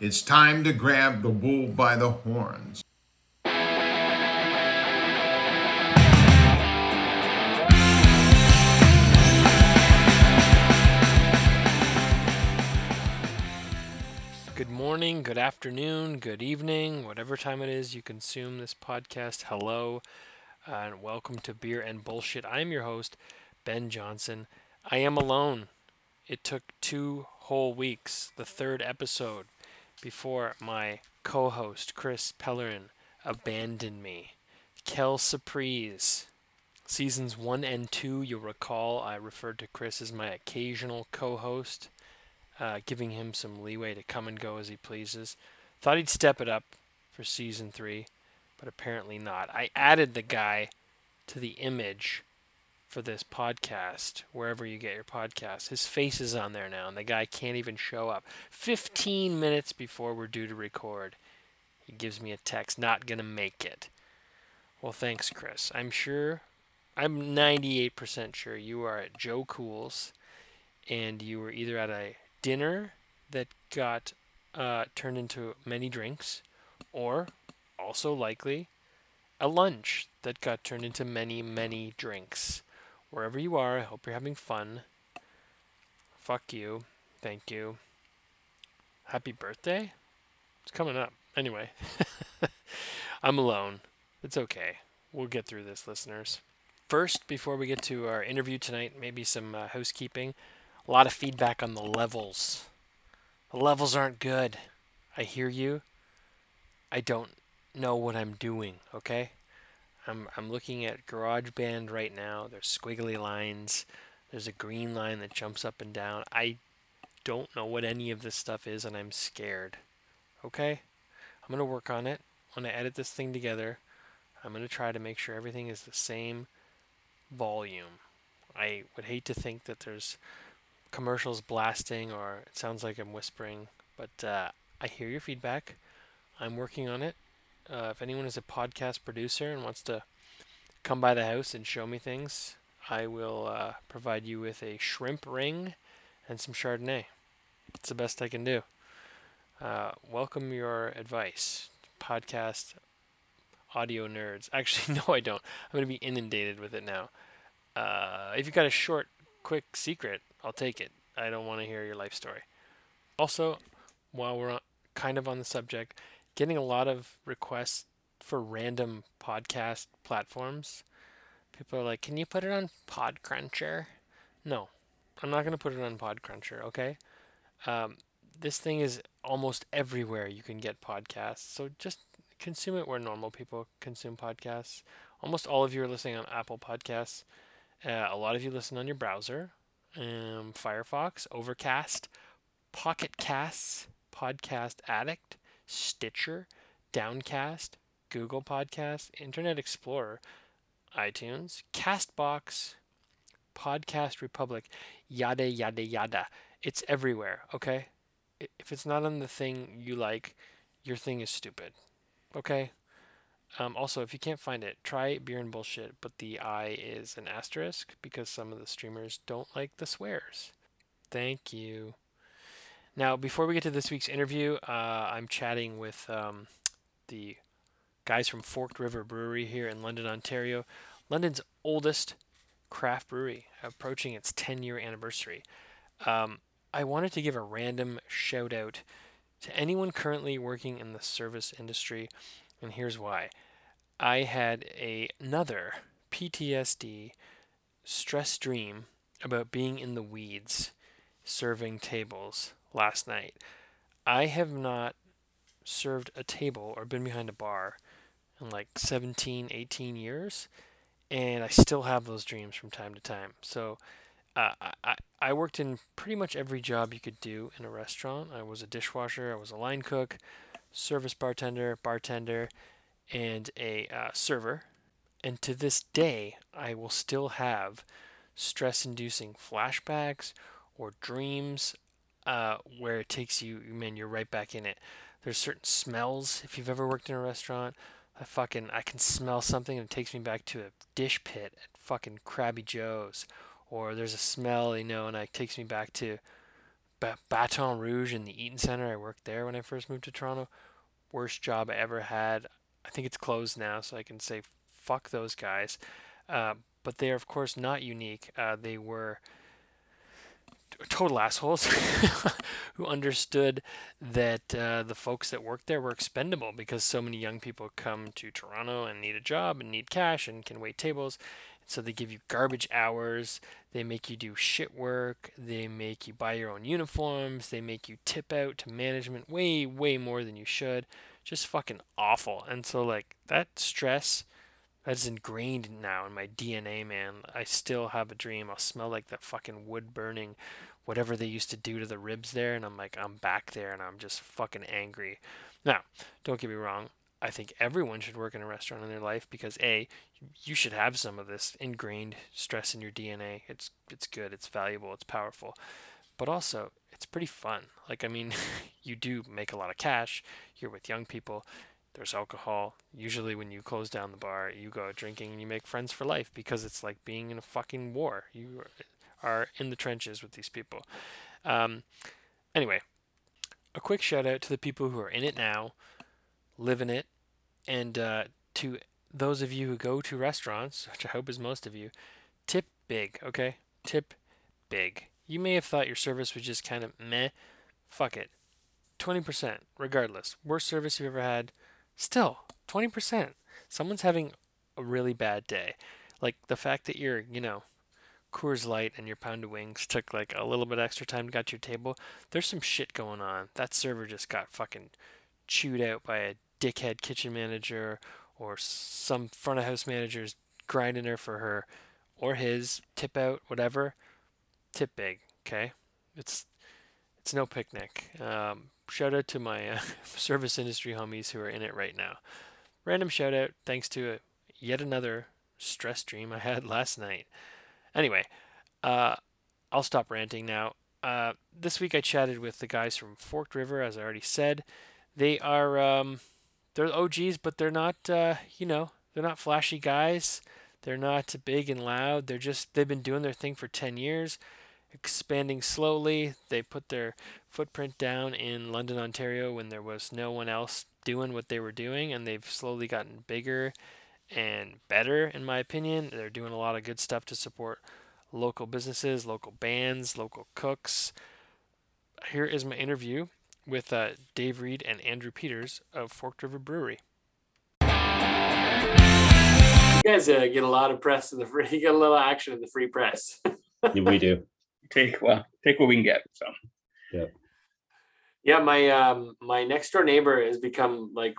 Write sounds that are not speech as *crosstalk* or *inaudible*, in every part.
It's time to grab the bull by the horns. Good morning, good afternoon, good evening, whatever time it is you consume this podcast. Hello, and welcome to Beer and Bullshit. I'm your host, Ben Johnson. I am alone. It took two whole weeks, the third episode, before my co host, Chris Pellerin, abandoned me. Kel Surprise. Seasons 1 and 2, you'll recall I referred to Chris as my occasional co host uh, giving him some leeway to come and go as he pleases. Thought he'd step it up for season three, but apparently not. I added the guy to the image for this podcast, wherever you get your podcast. His face is on there now, and the guy can't even show up. 15 minutes before we're due to record, he gives me a text, not going to make it. Well, thanks, Chris. I'm sure, I'm 98% sure you are at Joe Cool's and you were either at a dinner that got uh, turned into many drinks, or also likely a lunch that got turned into many, many drinks. Wherever you are, I hope you're having fun. Fuck you. Thank you. Happy birthday? It's coming up. Anyway, *laughs* I'm alone. It's okay. We'll get through this, listeners. First, before we get to our interview tonight, maybe some uh, housekeeping. A lot of feedback on the levels. The levels aren't good. I hear you. I don't know what I'm doing, okay? I'm I'm looking at GarageBand right now. There's squiggly lines. There's a green line that jumps up and down. I don't know what any of this stuff is and I'm scared. Okay? I'm to work on it. When I edit this thing together, I'm to try to make sure everything is the same volume. I would hate to think that there's commercials blasting or it sounds like I'm whispering, but uh, I hear your feedback. I'm working on it. Uh, if anyone is a podcast producer and wants to come by the house and show me things, I will uh, provide you with a shrimp ring and some Chardonnay. It's the best I can do. Uh, welcome your advice, podcast audio nerds. *laughs* Actually, no, I don't. I'm going to be inundated with it now. Uh, if you've got a short, quick secret, I'll take it. I don't want to hear your life story. Also, while we're on, kind of on the subject, getting a lot of requests for random podcast platforms. People are like, "Can you put it on Podcruncher?" No, I'm not going to put it on Podcruncher. Okay, um, this thing is almost everywhere you can get podcasts. So just consume it where normal people consume podcasts. Almost all of you are listening on Apple Podcasts. Uh, a lot of you listen on your browser um, Firefox, Overcast, Pocket Casts, Podcast Addict, Stitcher, Downcast, Google Podcast, Internet Explorer, iTunes, Castbox, Podcast Republic, yada, yada, yada. It's everywhere, okay? If it's not on the thing you like, your thing is stupid, okay? Um, also, if you can't find it, try beer and bullshit, but the I is an asterisk because some of the streamers don't like the swears. Thank you. Now, before we get to this week's interview, uh, I'm chatting with um, the guys from Forked River Brewery here in London, Ontario, London's oldest craft brewery, approaching its 10 year anniversary. Um, I wanted to give a random shout out to anyone currently working in the service industry and here's why. I had a, another PTSD stress dream about being in the weeds serving tables last night. I have not served a table or been behind a bar in like 17, 18 years, and I still have those dreams from time to time. So uh, I, I worked in pretty much every job you could do in a restaurant. I was a dishwasher, I was a line cook, service bartender, bartender, and a uh, server. And to this day, I will still have stress inducing flashbacks or dreams uh, where it takes you, man, you're right back in it. There's certain smells. If you've ever worked in a restaurant, I fucking, I can smell something and it takes me back to a dish pit at fucking Krabby Joe's. Or there's a smell, you know, and it takes me back to ba- Baton Rouge in the Eaton Center. I worked there when I first moved to Toronto. Worst job I ever had. I think it's closed now, so I can say fuck those guys. Uh, but they are, of course, not unique. Uh, they were total assholes *laughs* who understood that uh, the folks that worked there were expendable because so many young people come to Toronto and need a job and need cash and can wait tables. So they give you garbage hours. They make you do shit work. They make you buy your own uniforms. They make you tip out to management way, way more than you should. Just fucking awful. And so, like, that stress that's ingrained now in my DNA, man. I still have a dream. I'll smell like that fucking wood burning, whatever they used to do to the ribs there, and I'm like, I'm back there, and I'm just fucking angry. Now, don't get me wrong. I think everyone should work in a restaurant in their life because a, you should have some of this ingrained stress in your DNA. It's it's good. It's valuable. It's powerful, but also it's pretty fun. Like I mean, *laughs* you do make a lot of cash. You're with young people there's alcohol. Usually, when you close down the bar, you go drinking and you make friends for life because it's like being in a fucking war. You are in the trenches with these people. Um, anyway, a quick shout out to the people who are in it now, live in it, and uh, to those of you who go to restaurants, which I hope is most of you, tip big, okay? Tip big. You may have thought your service was just kind of meh. Fuck it. 20%, regardless. Worst service you've ever had, Still, 20%. Someone's having a really bad day. Like the fact that you're, you know, Coors Light and your pound of wings took like a little bit extra time to get to your table. There's some shit going on. That server just got fucking chewed out by a dickhead kitchen manager or some front of house manager's grinding her for her or his tip out, whatever. Tip big, okay? It's it's no picnic. Um, shout out to my uh, *laughs* service industry homies who are in it right now. Random shout out thanks to a, yet another stress dream I had *laughs* last night. Anyway, uh, I'll stop ranting now. Uh, this week I chatted with the guys from Forked River, as I already said. They are um, they're OGs, but they're not uh, you know they're not flashy guys. They're not big and loud. They're just they've been doing their thing for ten years expanding slowly. They put their footprint down in London, Ontario when there was no one else doing what they were doing, and they've slowly gotten bigger and better, in my opinion. They're doing a lot of good stuff to support local businesses, local bands, local cooks. Here is my interview with uh, Dave Reed and Andrew Peters of Forked River Brewery. You guys uh, get a lot of press in the free. *laughs* You get a little action in the free press. *laughs* yeah, we do take well take what we can get. So yeah. Yeah, my um my next door neighbor has become like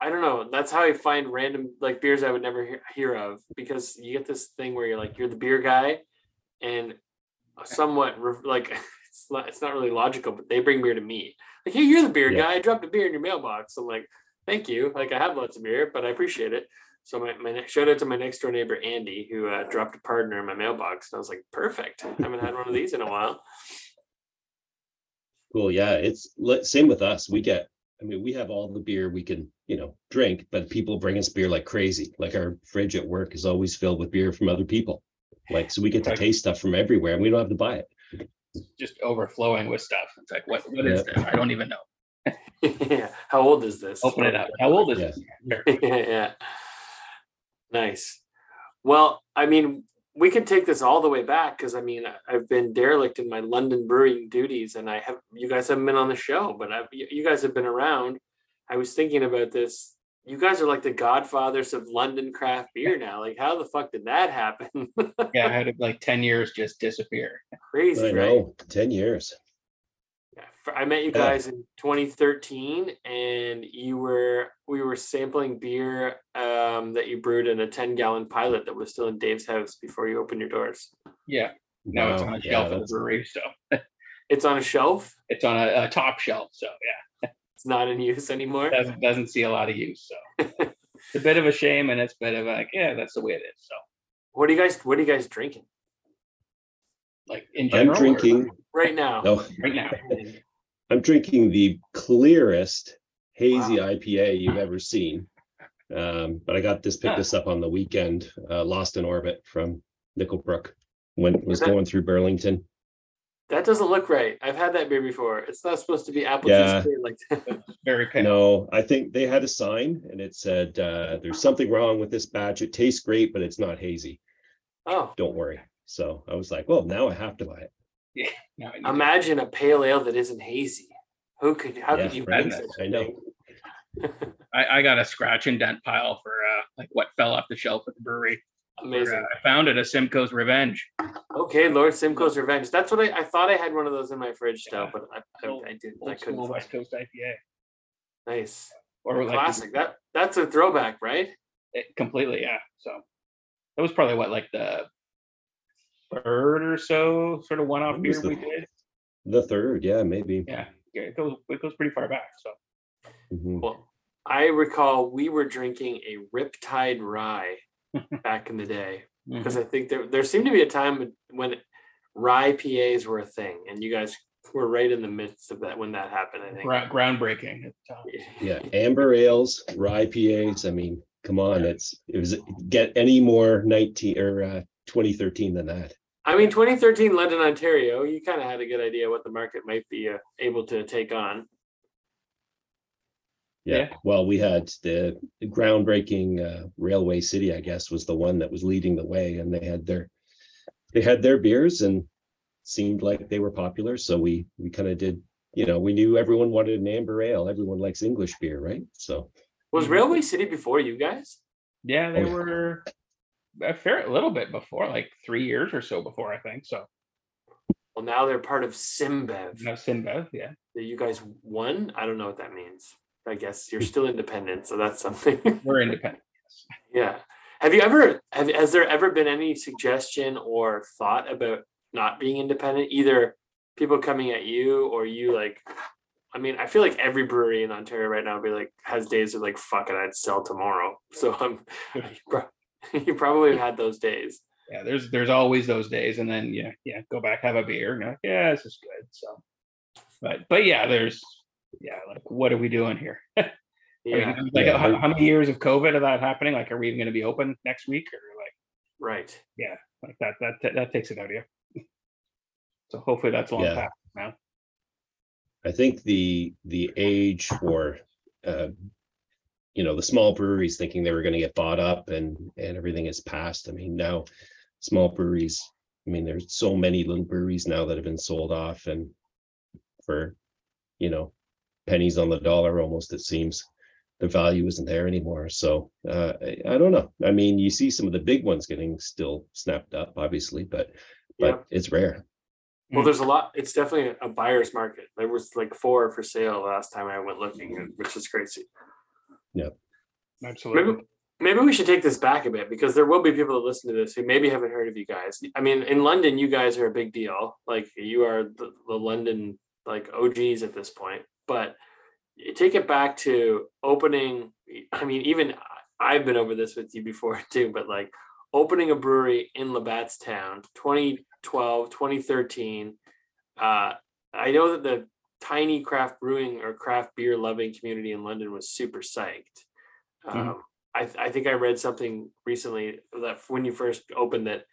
I don't know. That's how I find random like beers I would never hear, hear of because you get this thing where you're like you're the beer guy, and somewhat like *laughs* it's not it's not really logical, but they bring beer to me. Like, hey, you're the beer yeah. guy. I dropped a beer in your mailbox. I'm like, thank you. Like I have lots of beer, but I appreciate it. So my, my shout out to my next door neighbor Andy who uh, dropped a partner in my mailbox, and I was like, perfect. I haven't had one of these in a while. Cool. Yeah, it's same with us. We get. I mean, we have all the beer we can, you know, drink, but people bring us beer like crazy. Like our fridge at work is always filled with beer from other people. Like, so we get to taste stuff from everywhere, and we don't have to buy it. Just overflowing with stuff. It's like, what? What is yeah. this? I don't even know. yeah. *laughs* How old is this? Open it up. How old is yeah. this? *laughs* yeah. Nice. Well, I mean, we could take this all the way back because I mean, I've been derelict in my London brewing duties, and I have you guys haven't been on the show, but I've, you guys have been around. I was thinking about this. You guys are like the godfathers of London craft *laughs* beer now. Like, how the fuck did that happen? *laughs* yeah, I had like ten years just disappear. Crazy, I know. Ten years. I met you guys yeah. in 2013, and you were we were sampling beer um, that you brewed in a 10 gallon pilot that was still in Dave's house before you opened your doors. Yeah, now wow. it's on a shelf yeah, at the brewery, so it's on a shelf. It's on a, a, top shelf, so yeah, it's not in use anymore. Doesn't doesn't see a lot of use, so *laughs* it's a bit of a shame, and it's a bit of like yeah, that's the way it is. So, what are you guys? What are you guys drinking? Like in general, I'm drinking right now. No, right now. *laughs* I'm drinking the clearest hazy wow. IPA you've ever seen. Um, but I got this picked this up on the weekend, uh, Lost in Orbit from Nickel Brook when it was going through Burlington. That doesn't look right. I've had that beer before. It's not supposed to be apple Yeah. juice beer like that. Very pale. No, I think they had a sign and it said, uh, there's something wrong with this batch. It tastes great, but it's not hazy. Oh, Don't worry. So I was like, well, now I have to buy it. No, I need to- imagine a pale ale that isn't hazy. Who could? How Yeah, could you right. make such a I know. *laughs* I, I got a scratch and dent pile for uh, like what fell off the shelf at the brewery. Or, Amazing. uh, I found it at Simcoe's Revenge. Okay, Lord Simcoe's Revenge. That's what I, I thought I had one of those in my fridge Yeah. but I, I, I didn't. I couldn't. Find. West Coast IPA. Nice. Or like Classic. That that's a throwback, right? it, completely, yeah. So that was probably what like the third or so sort of one-off It was beer we the- did. The third, yeah, maybe. Yeah, yeah, it goes it goes pretty far back. So Mhm. Well, I recall we were drinking a Riptide Rye *laughs* back in the day because I think there there seemed to be a time when rye PAs were a thing, and you guys were right in the midst of that when that happened. I think. Gra- groundbreaking. At the time. Yeah, amber ales, rye PAs. I mean, come on, it's it was get any more nineteen or uh, 2013 than that. I mean, 2013 London, Ontario. You kind of had a good idea what the market might be uh, able to take on. Yeah. Yeah. Well, we had the groundbreaking uh, railway city, I guess, was the one that was leading the way, and they had their they had their beers and seemed like they were popular. So we we kind of did. You know, we knew everyone wanted an amber ale. Everyone likes English beer, right? So Was. Railway City before you guys? Yeah, they Oh, were a fair a little bit before, like three years or so before, I think. So Well, now they're part of Simbev. no Sinbev, yeah. You guys won? I don't know what that means. I guess you're hmm. still independent, so that's something. *laughs* We're independent. yes. yeah. Have you ever have has there ever been any suggestion or thought about not being independent? Either people coming at you or you like I mean, I feel like every brewery in Ontario right now be like has days of like fuck it, I'd sell tomorrow. So I'm *laughs* you probably have had those days. Yeah, there's there's always those days, and then yeah, yeah, go back, have a beer, and you're like, yeah, this is good. So, but but yeah, there's yeah, like what are we doing here? *laughs* I Yeah, mean, like Yeah, how, how many years of COVID are that happening? Like, are we even going to be open next week, or like right. Yeah, like that that that takes it out of you? So hopefully that's long Yeah. past now. I think the the age for uh, you know the small breweries thinking they were going to get bought up and and everything has passed. I mean now small breweries. I mean there's so many little breweries now that have been sold off and for you know pennies on the dollar almost it seems the value isn't there anymore. So uh, I, I don't know. I mean you see some of the big ones getting still snapped up obviously, but but Yep. it's rare. Well, there's a lot. It's definitely a buyer's market. There was like four for sale last time I went looking, which is crazy. Absolutely. Maybe maybe we should take this back a bit because there will be people that listen to this who maybe haven't heard of you guys. I mean, in London, you guys are a big deal. Like you are the, the London like OGs at this point. But take it back to opening. I mean, even I've been over this with you before *laughs* too. But like opening a brewery in Labattstown, 2012, 2013. Uh, I know that the tiny craft brewing or craft beer loving community in London was super psyched. Mhm. Um, I, th- I think I read something recently that when you first opened that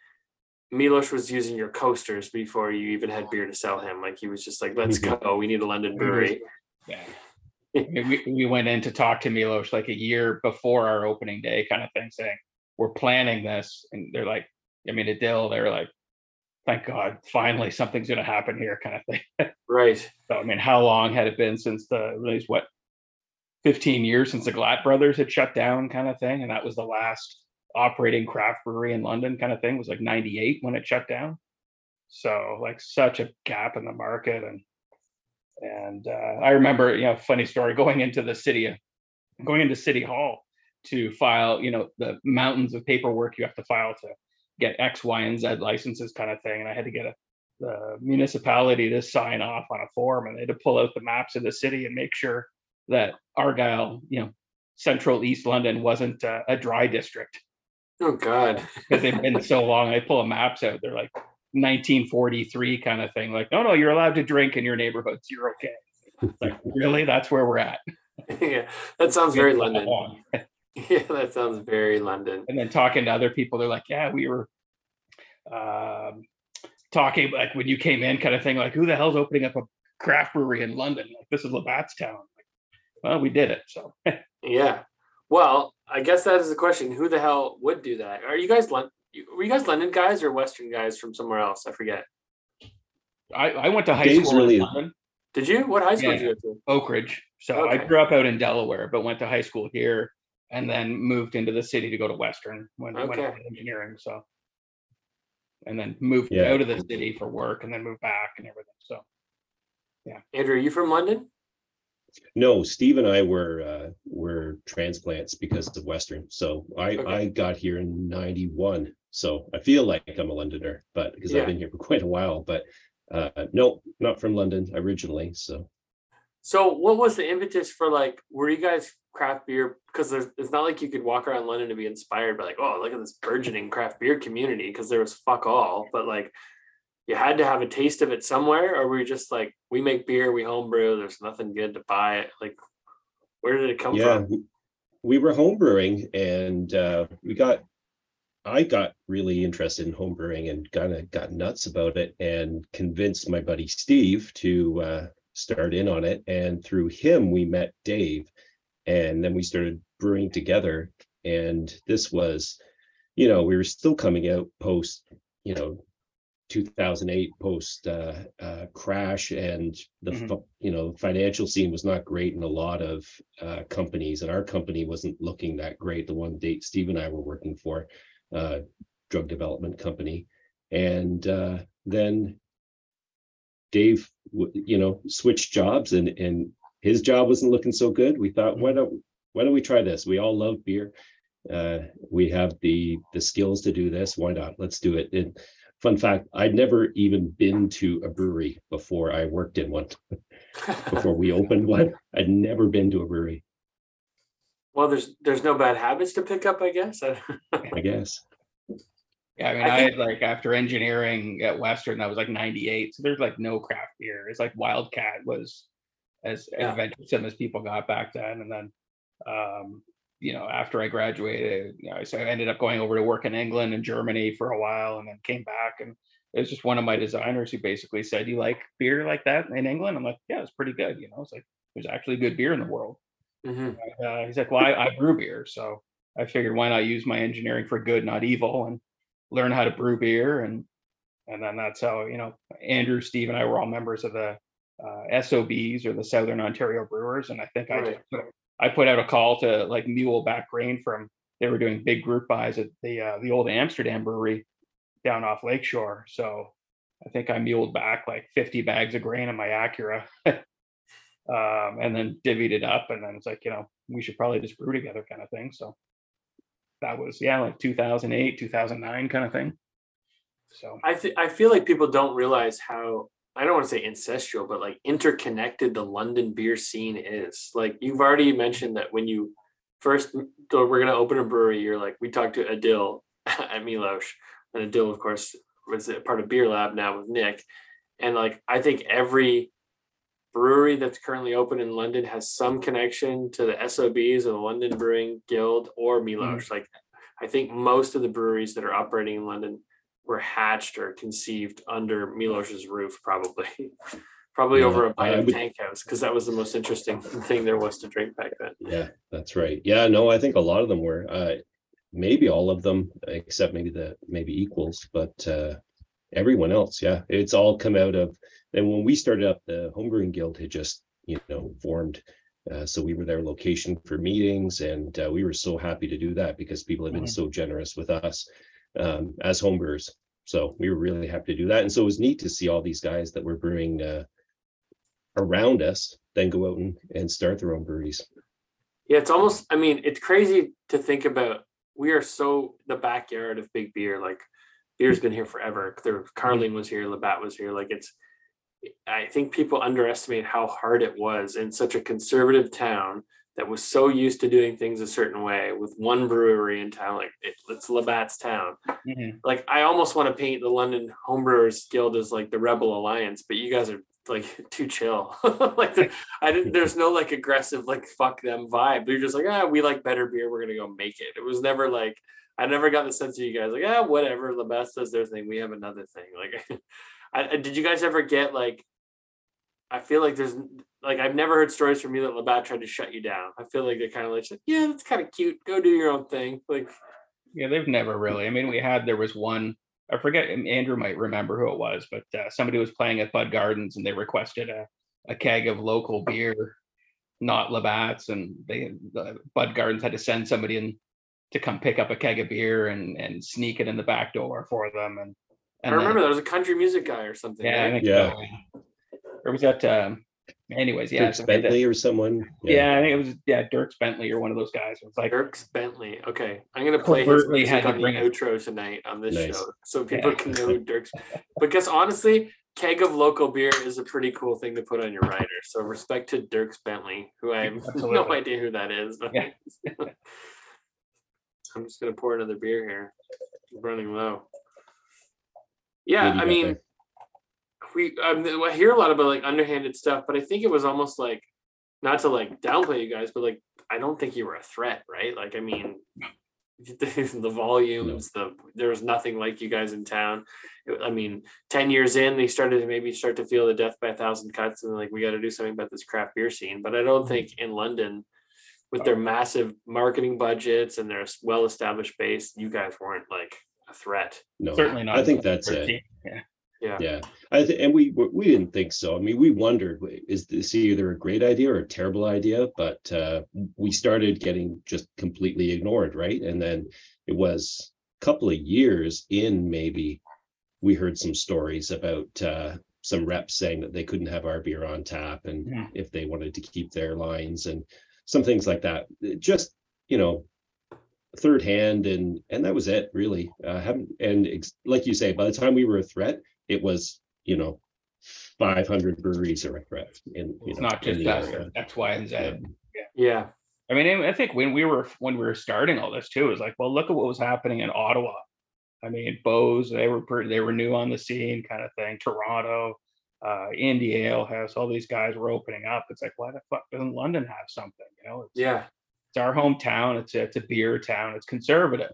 Milos was using your coasters before you even had beer to sell him. Like he was just like, let's Mhm. go. We need a London Mhm. brewery. Yeah. *laughs* We, we went in to talk to Milos like a year before our opening day, kind of thing, saying, We're planning this. And they're like, I mean, Adil, they're like, Thank God, finally something's going to happen here, kind of thing. *laughs* Right. So, I mean, how long had it been since the, at least what, 15 years since the Glatt brothers had shut down, kind of thing? And that was the last operating craft brewery in London, kind of thing, It was like 98 when it shut down. So, like, such a gap in the market. And, and uh, I remember, you know, funny story going into the city, going into City Hall to file, you know, the mountains of paperwork you have to file to get X, Y, and Z licenses, kind of thing. And I had to get a the municipality to sign off on a form, and they had to pull out the maps of the city and make sure that Argyle, you know, Central East London wasn't uh, a dry district Oh God. *laughs* because they've been so long. They pull the maps out; they're like 1943 kind of thing. Like, no, no, you're allowed to drink in your neighborhoods. You're okay. It's like, really? That's where we're at. *laughs* yeah. That sounds very London. *laughs* long. *laughs* Yeah, that sounds very London. and then talking to other people, they're like, yeah, we were, um, talking like when you came in, kind of thing, like who the hell's opening up a craft brewery in London? Like this is Labatt's town. Like, well, we did it. So *laughs* Yeah. Well, I guess that is the question. Who the hell would do that? Are you guys London? Were you guys London guys or Western guys from somewhere else? I forget. I, I went to high Dave's school really- in London, Did you? What high school did you go to? Oakridge. So I grew up out in Delaware, but went to high school here and then moved into the city to go to Western when, when I Okay. into engineering. So and then moved Yeah. out of the city for work and then moved back and everything. So yeah. Andrew, are you from London? No, Steve and I were uh, were transplants because of Western. So I Okay. I got here in '91. So I feel like I'm a Londoner, but because Yeah. I've been here for *laughs* quite a while. But uh, no, not from London originally. So So what was the impetus for like, were you guys craft beer? Because there's it's not like you could walk around London and be inspired by like, oh, look at this burgeoning craft beer community, because there was fuck all. But like you had to have a taste of it somewhere, or were you just like, we make beer, we homebrew, there's nothing good to buy it? Like, where did it come yeah, from? we were home brewing, and uh, we got. I got really interested in home brewing and kind of got nuts about it, and convinced my buddy Steve to uh, start in on it. And through him, we met Dave, and then we started brewing together. And this was, you know, we were still coming out post, you know, 2008 post uh, uh, crash, and the Mhm. you know financial scene was not great in a lot of uh, companies, and our company wasn't looking that great. The one date Steve and I were working for, uh, drug development company, and uh, then Dave, you know, switched jobs, and and his job wasn't looking so good. We thought, why don't why don't we try this? We all love beer. Uh, we have the the skills to do this. Why not? Let's do it. And fun fact, I'd never even been to a brewery before I worked in one. *laughs* Before we opened one, I'd never been to a brewery. well, there's there's no bad habits to pick up, I guess. I- *laughs* I guess. Yeah, I mean I I, think- had like after engineering at Western, that was like 98. So there's like no craft beer. It's like Wildcat was as Yeah. adventuresome as people got back then. And then um, you know, after I graduated, you know, so I ended up going over to work in England and Germany for a while and then came back and it was just one of my designers who basically said, You like beer like that in England? I'm like, Yeah, it's pretty good. You know, it's like there's actually good beer in the world. Mhm. Uh, he's like, Well, I, I brew beer. So I figured why not use my engineering for good, not evil, and learn how to brew beer. And and then that's how, you know, Andrew, Steve, and I were all members of the uh, SOBs or the Southern Ontario Brewers. And I think I just put, I put out a call to like mule back grain from they were doing big group buys at the uh, the old Amsterdam brewery down off Lakeshore. So I think I muled back like 50 bags of grain in my Acura. *laughs* um, and then divvied it up and then it's like, you know, we should probably just brew together kind of thing. So that was yeah, like 2008, 2009 kind of thing. So I th- I feel like people don't realize how I don't want to say ancestral, but like interconnected the London beer scene is. Like you've already mentioned that when you first so we're gonna open a brewery, you're like we talked to Adil *laughs* at Milosh, and Adil of course was part of Beer Lab now with Nick, and like I think every brewery that's currently open in London has some connection to the SOBs or the London Brewing Guild or Milosh. Like I think most of the breweries that are operating in London were hatched or conceived under Milosh's roof, probably. *laughs* probably Yeah, over a I of tank house, because that was the most interesting *laughs* thing there was to drink back then. Yeah, that's right. Yeah, no, I think a lot of them were. Uh, maybe all of them, except maybe the maybe equals, but uh, everyone else, yeah, it's all come out of. And when we started up, the homebrewing guild had just you know formed. Uh, so we were their location for meetings, and uh, we were so happy to do that because people have been Mhm. so generous with us um, as homebrewers. So we were really happy to do that, and so it was neat to see all these guys that were brewing uh, around us then go out and, and start their own breweries. Yeah, it's almost, I mean, it's crazy to think about. We are so the backyard of big beer. Like beer's been here forever. There, Carling was here, Labatt was here. Like it's, I think people underestimate how hard it was in such a conservative town that was so used to doing things a certain way with one brewery in town. Like it, it's Labatt's town. mhm. Like I almost want to paint the London Homebrewers Guild as like the Rebel Alliance, but you guys are like *laughs* too chill. *laughs* like *laughs* I didn't. There's no like aggressive like fuck them vibe. You're just like ah, we like better beer. We're gonna go make it. It was never like I never got the sense of you guys like, ah, whatever. Labatt does their thing. We have another thing. Like, I, did you guys ever get like? I feel like there's like I've never heard stories from you that Labatt tried to shut you down. I feel like they're kind of like, yeah, that's kind of cute. Go do your own thing. Like, yeah, they've never really. I mean, we had there was one. I forget. Andrew might remember who it was, but uh, somebody was playing at Bud Gardens and they requested a a keg of local beer, not Labatt's, and they the Bud Gardens had to send somebody in to come pick up a keg of beer and and sneak it in the back door for them. And, and I remember there was a country music guy or something. Yeah, right? I think Yeah. so. Or was that? Um, anyways, yeah, Dirk so they did- Bentley or someone. yeah, I think it was yeah, Dirk Bentley or one of those guys. It was like Dierks Bentley. Okay, I'm gonna play his Covertly music had to on the bring it. outro tonight on this Nice. show, so people Yeah. can know who Dierks. Because honestly, keg of local beer is a pretty cool thing to put on your rider. So respect to Dierks Bentley, who I have *laughs* no idea who that is. But Yeah. *laughs* I'm just gonna pour another beer here. I'm running low. Yeah, What do you I mean, there? we um, I hear a lot about like underhanded stuff, but I think it was almost like not to like downplay you guys, but like I don't think you were a threat, right? Like I mean, *laughs* the volumes, the there was nothing like you guys in town. I mean, ten years in, they started to maybe start to feel the death by a thousand cuts, and like we got to do something about this craft beer scene. But I don't think in London, with their massive marketing budgets and their well established base, you guys weren't like a threat. No, certainly not. I think that's it. Yeah. Yeah. Yeah, I think, and we we we didn't think so. I mean, we wondered, w- is this either a great idea or a terrible idea? But uh, we started getting just completely ignored, right? And then it was a couple of years in, maybe we heard some stories about uh, some reps saying that they couldn't have our beer on tap, and Hmm. if they wanted to keep their lines and some things like that. It Just you know, third hand, and and that was it, really. Uh, haven't and ex- like you say, by the time we were a threat it was, you know, 500 breweries are a threat and It's know, not just the us, area. X, Y, and Yeah. Yeah. I mean, I think when we were when we were starting all this too, it was like, well, look at what was happening in Ottawa. I mean, Beau's, they were pretty, they were new on the scene, kind of thing. Toronto, uh, Indie Ale House, all these guys were opening up. It's like, why the fuck doesn't London have something? You know, it's, Yeah. Our hometown. It's a, it's a beer town. It's conservative,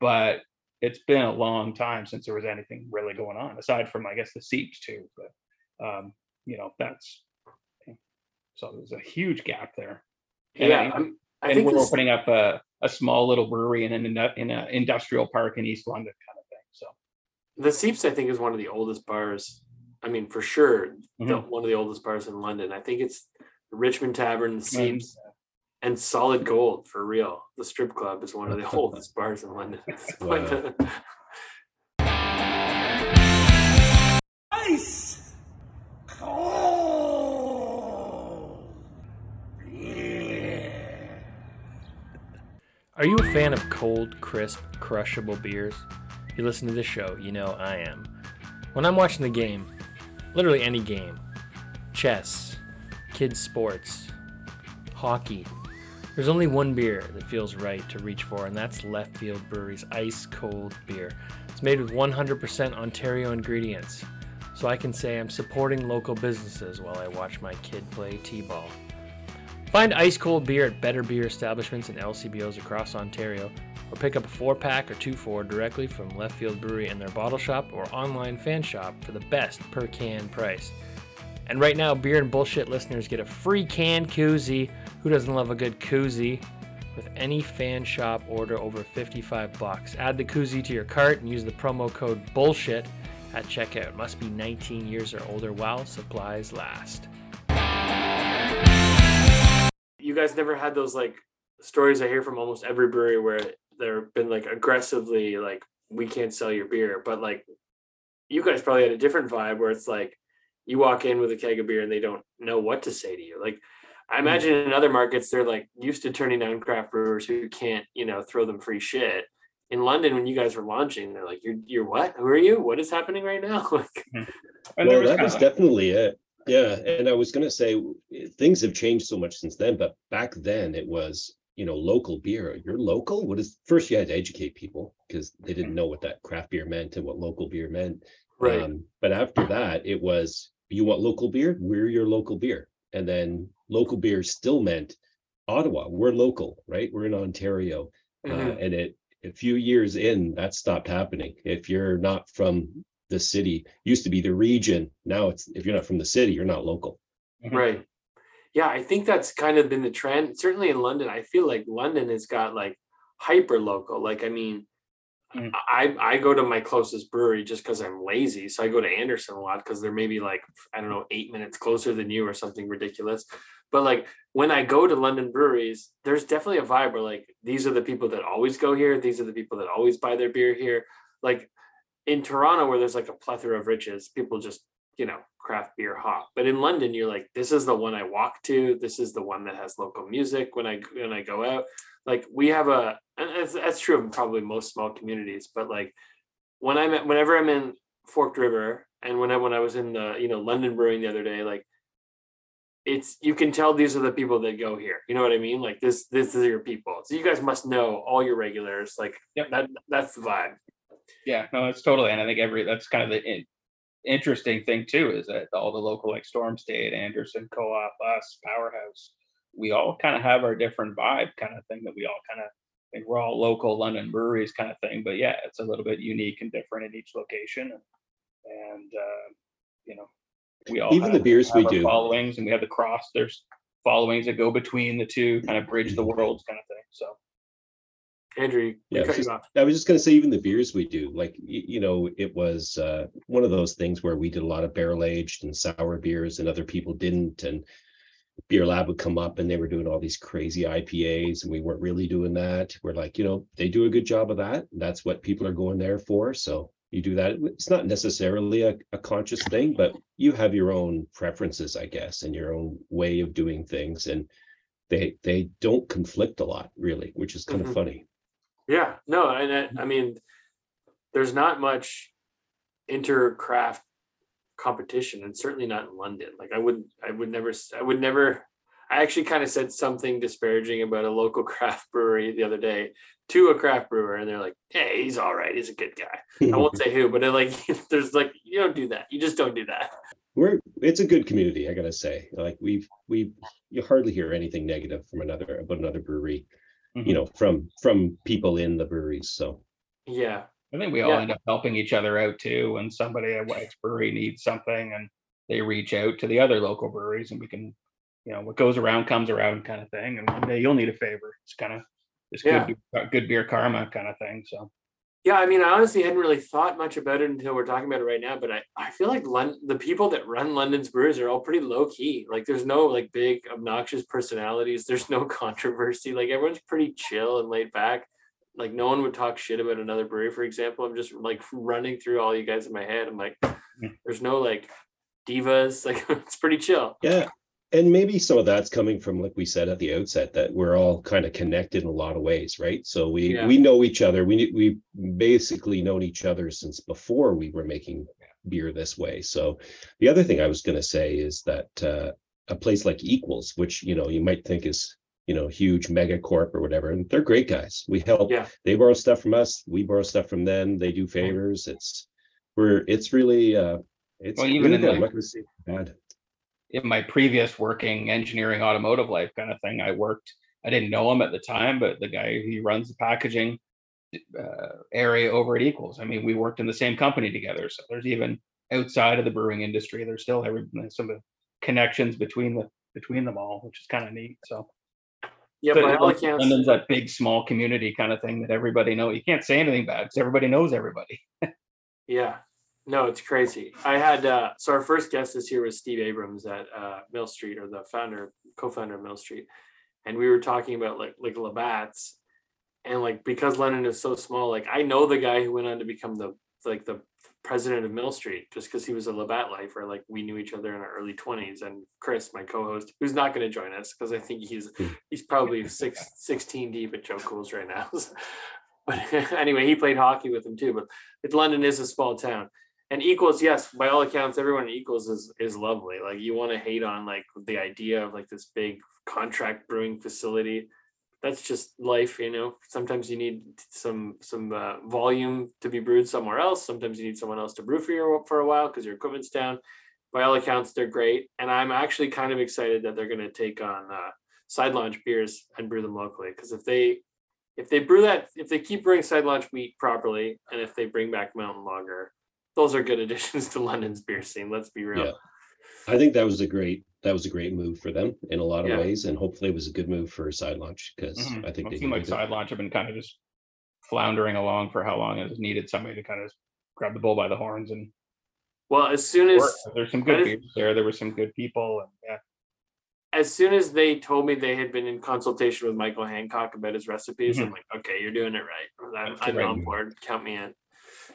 but it's been a long time since there was anything really going on aside from, I guess, the Ceeps too. But um, you know, that's so there's a huge gap there. And Yeah. I- I'm- and think we're this- opening up a, a small little brewery in an in an industrial park in East London, kind of thing. So the Ceeps, I think, is one of the oldest bars. I mean, for sure, the, Mhm. one of the oldest bars in London. I think it's the Richmond Tavern, the Ceeps, and Solid Gold for real. The strip club is one of the *laughs* oldest bars in London. *laughs* It's Wow. a- Ice cold beer. Are you a fan of cold, crisp, crushable beers? You listen to this show, you know I am. When I'm watching the game, literally any game, chess, kids' sports, hockey, there's only one beer that feels right to reach for, and that's Left Field Brewery's Ice Cold Beer. It's made with 100% Ontario ingredients, so I can say I'm supporting local businesses while I watch my kid play T ball. Find ice cold beer at better beer establishments and LCBOs across Ontario, or pick up a four pack or two four directly from Left Field Brewery in their bottle shop or online fan shop for the best per can price. And right now, Beer and Bullshit listeners get a free can koozie. Who doesn't love a good koozie? With any fan shop order over 55 bucks. Add the koozie to your cart and use the promo code BULLSHIT at checkout. Must be 19 years or older while supplies last. you guys never had those like stories I hear from almost every brewery where they've been like aggressively like we can't sell your beer, but like you guys probably had a different vibe where it's like you walk in with a keg of beer and they don't know what to say to you. Like I imagine in other markets they're like used to turning down craft brewers who can't, you know, throw them free shit. In London, when you guys were launching, they're like, "You're you're what? Who are you? What is happening right now?" *laughs* like, well, was that was of- definitely it. Yeah, and I was gonna say things have changed so much since then, but back then it was, you know, local beer. You're local. What is first? You had to educate people because they didn't know what that craft beer meant and what local beer meant. right? Um, but after that, it was you want local beer, we're your local beer. And then local beer still meant Ottawa, we're local, right? We're in Ontario. Uh, Mhm. and it a few years in, that stopped happening. If you're not from the city, used to be the region. Now it's if you're not from the city, you're not local. Mhm. Right. Yeah, I think that's kind of been the trend. Certainly in London, I feel like London has got like hyper local. Like, I mean, Mm. I I go to my closest brewery just because I'm lazy. So I go to Anderson a lot because they're maybe like, I don't know, eight minutes closer than you or something ridiculous. But like when I go to London breweries, there's definitely a vibe where like these are the people that always go here. These are the people that always buy their beer here. Like in Toronto, where there's like a plethora of riches, people just you know craft beer hop but in london you're like this is the one i walk to this is the one that has local music when i when i go out like we have a and that's, that's true of probably most small communities but like when i'm at whenever i'm in forked river and when i when i was in the you know london brewing the other day like it's you can tell these are the people that go here. You know what i mean? Like this this is your people. So you guys must know all your regulars. Like Yep. that that's the vibe. Yeah, no, that's totally, and I think every that's kind of the in, interesting thing too is that all the local like Storm Stayed, Anderson Co-op, us, Powerhouse, we all kind of have our different vibe kind of thing that we all kind of think we're all local London breweries kind of thing, but yeah, it's a little bit unique and different in each location, and, and uh, you know, we all Even the beers we have our do. followings, and we have the cross. There's followings that go between the two, kind of bridge the worlds kind of thing. So. andrew Yeah, yeah, cut just- you off I was just gonna say, even the beers we do, like, y- you know, it was uh one of those things where we did a lot of barrel aged and sour beers and other people didn't, and Beer Lab would come up and they were doing all these crazy IPAs and we weren't really doing that. We're like, you know, they do a good job of that. That's what people are going there for. So you do that. It's not necessarily a, a conscious thing, but you have your own preferences, I guess, and your own way of doing things. And they they don't conflict a lot, really, which is kind Mhm. of funny. Yeah, no, and I, I mean, there's not much intercraft competition, and certainly not in London. Like I wouldn't, I would never, I would never. I actually kind of said something disparaging about a local *laughs* craft brewery the other day to a craft brewer, and they're like, "Hey, he's all right. He's a good guy." I won't say who, but they're like, *laughs* there's like, you don't do that. You just don't do that. we're it's a good community i gotta say like we've we you hardly hear anything negative from another about another brewery Mhm. you know from from people in the breweries so Yeah, I think we all Yeah. end up helping each other out too. When somebody at Wax Brewery needs something and they reach out to the other local breweries and we can, you know, what goes around comes around kind of thing. And one day you'll need a favor. It's kind of it's Yeah. good, uh, good beer karma kind of thing. So yeah. I mean, I honestly hadn't really thought much about it until we're talking about it right now. But I, I feel like London, the people that run London's breweries are all pretty low key. Like, there's no like big obnoxious personalities. There's no *laughs* controversy. Like, everyone's pretty chill and laid back. Like, no one would talk shit about another brewery, for example. I'm just like running through all you guys in my head. I'm like, there's no like divas. *laughs* Like, it's pretty chill. yeah and maybe some of that's coming from like we said at the outset that we're all kind of connected in a lot of ways right so we Yeah. we know each other we we basically known each other since before we were making beer this way so the other thing i was going to say is that uh a place like equals which you know you might think is you know huge mega corp or whatever and they're great guys we help Yeah. they borrow stuff from us we borrow stuff from them they do favors it's we're it's really uh it's Well, even really in the- I'm not gonna say it's bad. in my previous working engineering automotive life kind of thing, I worked. I didn't know him at the time, but the guy he runs the packaging uh, area over at Equals. I mean, we worked in the same company together. So there's even outside of the brewing industry, there's still every some of connections between the between them all, which is kind of neat. So Yeah, but by all Lon- accounts. London's that big small community kind of thing that everybody know. You can't say anything bad because everybody knows everybody. *laughs* Yeah. No, it's crazy. I had uh so our first guest this year was Steve Abrams at uh Mill Street or the founder, co-founder of Mill Street. And we were talking about like like Labatt's and like because London is so small, like I know the guy who went on to become the like the president of Mill Street just because he was a Labatt lifer. Like we knew each other in our early 20s. And Chris, my co-host, who's not going to join us because I think he's hmm. he's probably six, 16 deep at Joe Cool's right now. *laughs* but *laughs* anyway, he played hockey with him too. But it, London is a small town. And equals, yes, by all accounts, everyone at equals is is lovely. Like you want to hate on like the idea of like this big contract brewing facility. That's just life, you know. Sometimes you need some some uh, volume to be brewed somewhere else. Sometimes you need someone else to brew for you for a while because your equipment's down. By all accounts, they're great, and I'm actually kind of excited that they're going to take on uh, side launch beers and brew them locally. Because if they if they brew that, if they keep brewing side launch wheat properly, and if they bring back mountain lager, those are good *laughs* additions to London's beer scene. Let's be real. Yeah. I think that was a great that was a great move for them in a lot of Yeah. ways, and hopefully it was a good move for side launch because Mhm. I think Well, they it seemed like needed it. side launch have been kind of just floundering along for how long it needed somebody to kind of grab the bull by the horns and Well, as soon as work. There's some good is- there. There were some good people and yeah. as soon as they told me they had been in consultation with Michael Hancock about his recipes, Mm-hmm. I'm like, okay, you're doing it right. I'm, I'm right. on board. Count me in.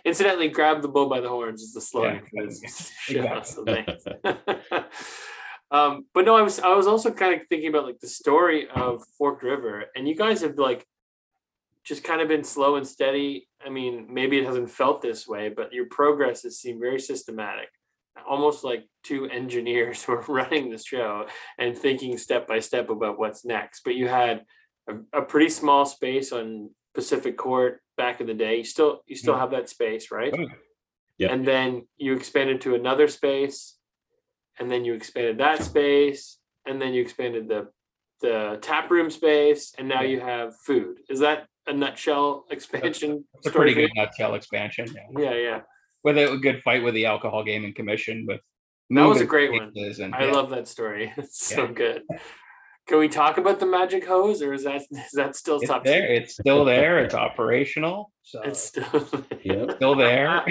Incidentally, grab the bull by the horns is the slogan Yeah, for this *laughs* exactly. *laughs* um, but no, I was I was also kind of thinking about like the story of Forked River, and you guys have like just kind of been slow and steady. I mean, maybe it hasn't felt this way, but your progress has seemed very systematic, almost like two *laughs* engineers who are running the show and thinking step by step about what's next. But you had a, a pretty small space on Pacific Court back in the day. You still you still Yeah. have that space, right? Oh, yeah. And then you expanded to another space, and then you expanded that space, and then you expanded the the tap room space, and now you have food. Is that a nutshell *laughs* expansion? It's a pretty good nutshell expansion. Yeah. Yeah, yeah. With a good fight with the alcohol gaming commission with That was a great one. And, I yeah. love that story. *laughs* It's so Yeah. good. Can we talk about the magic hose, or is that is that still it's top there. secret? It's still there. It's operational. So It's it's still *laughs* Yep. still there.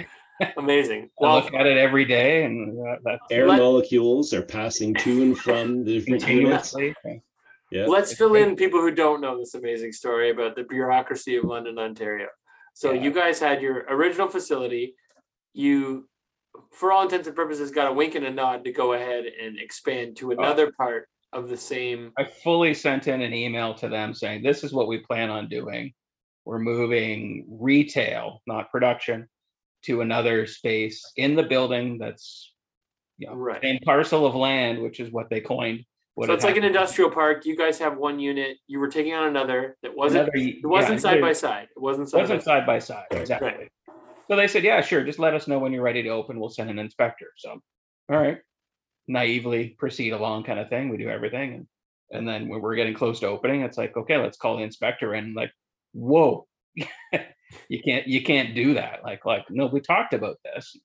amazing. I look at it every day, and that, that's Air Let- molecules are passing to and from the different units. Yeah. let's It's fill great. in people who don't know this amazing story about the bureaucracy of London, Ontario. So Yeah. you guys had your original facility. You, for all intents and purposes, got a wink and a nod to go ahead and expand to oh. another part of the same. I fully sent in an email to them saying, this is what we plan on doing. We're moving retail, not production, to another space in the building that's you know, Right. same parcel of land, which is what they coined. what So it's like an happened. industrial park. You guys have one unit. You were taking on another that wasn't. Another- It wasn't yeah, side by side. It wasn't side by Wasn't side. side by side, Right. exactly. So they said, yeah, sure, just let us know when you're ready to open. We'll send an inspector. So, all right. Naively proceed along kind of thing. We do everything. And, and then when we're getting close to opening, it's like, okay, let's call the inspector in. Like, whoa, *laughs* you can't, you can't do that. Like, like, no, we talked about this.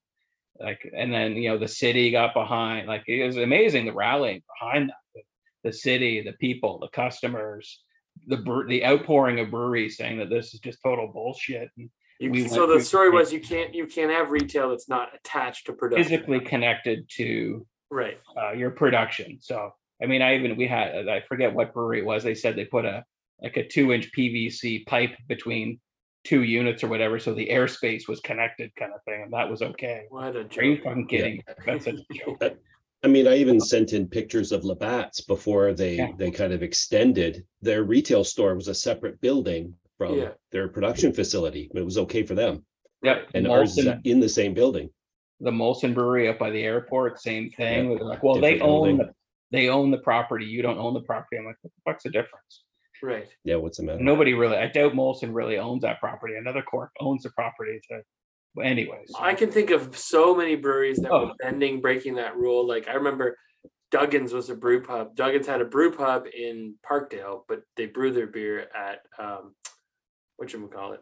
Like, and then, you know, the city got behind, like, it was amazing the rallying behind that. The, city, the people, the customers, the, bre- the outpouring of breweries saying that this is just total bullshit. And You, so the story was you can't you can't have retail that's not attached to production. physically connected to Right. uh, your production. So, I mean, I even we had I forget what brewery it was. They said they put a like a two inch PVC pipe between two units or whatever, so the airspace was connected, kind of thing, and that was okay. What a Are you joke. fucking kidding? That's a *laughs* joke. I mean, I even sent in pictures of Labatt's before they Yeah. they kind of extended their retail store was a separate building from Yeah. their production facility. But it was okay for them, Yep. and ours is in the same building. The Molson Brewery up by the airport, same thing. They're like, well, they own building. the they own the property. You don't own the property. I'm like, what the fuck's the difference? Right. Yeah, what's the matter? Nobody really. I doubt Molson really owns that property. Another corp owns the property. To, but anyways, I can think of so many breweries that Oh. were bending, breaking that rule. Like I remember Duggan's was a brew pub. Duggan's had a brew pub in Parkdale, but they brew their beer at um what you call it.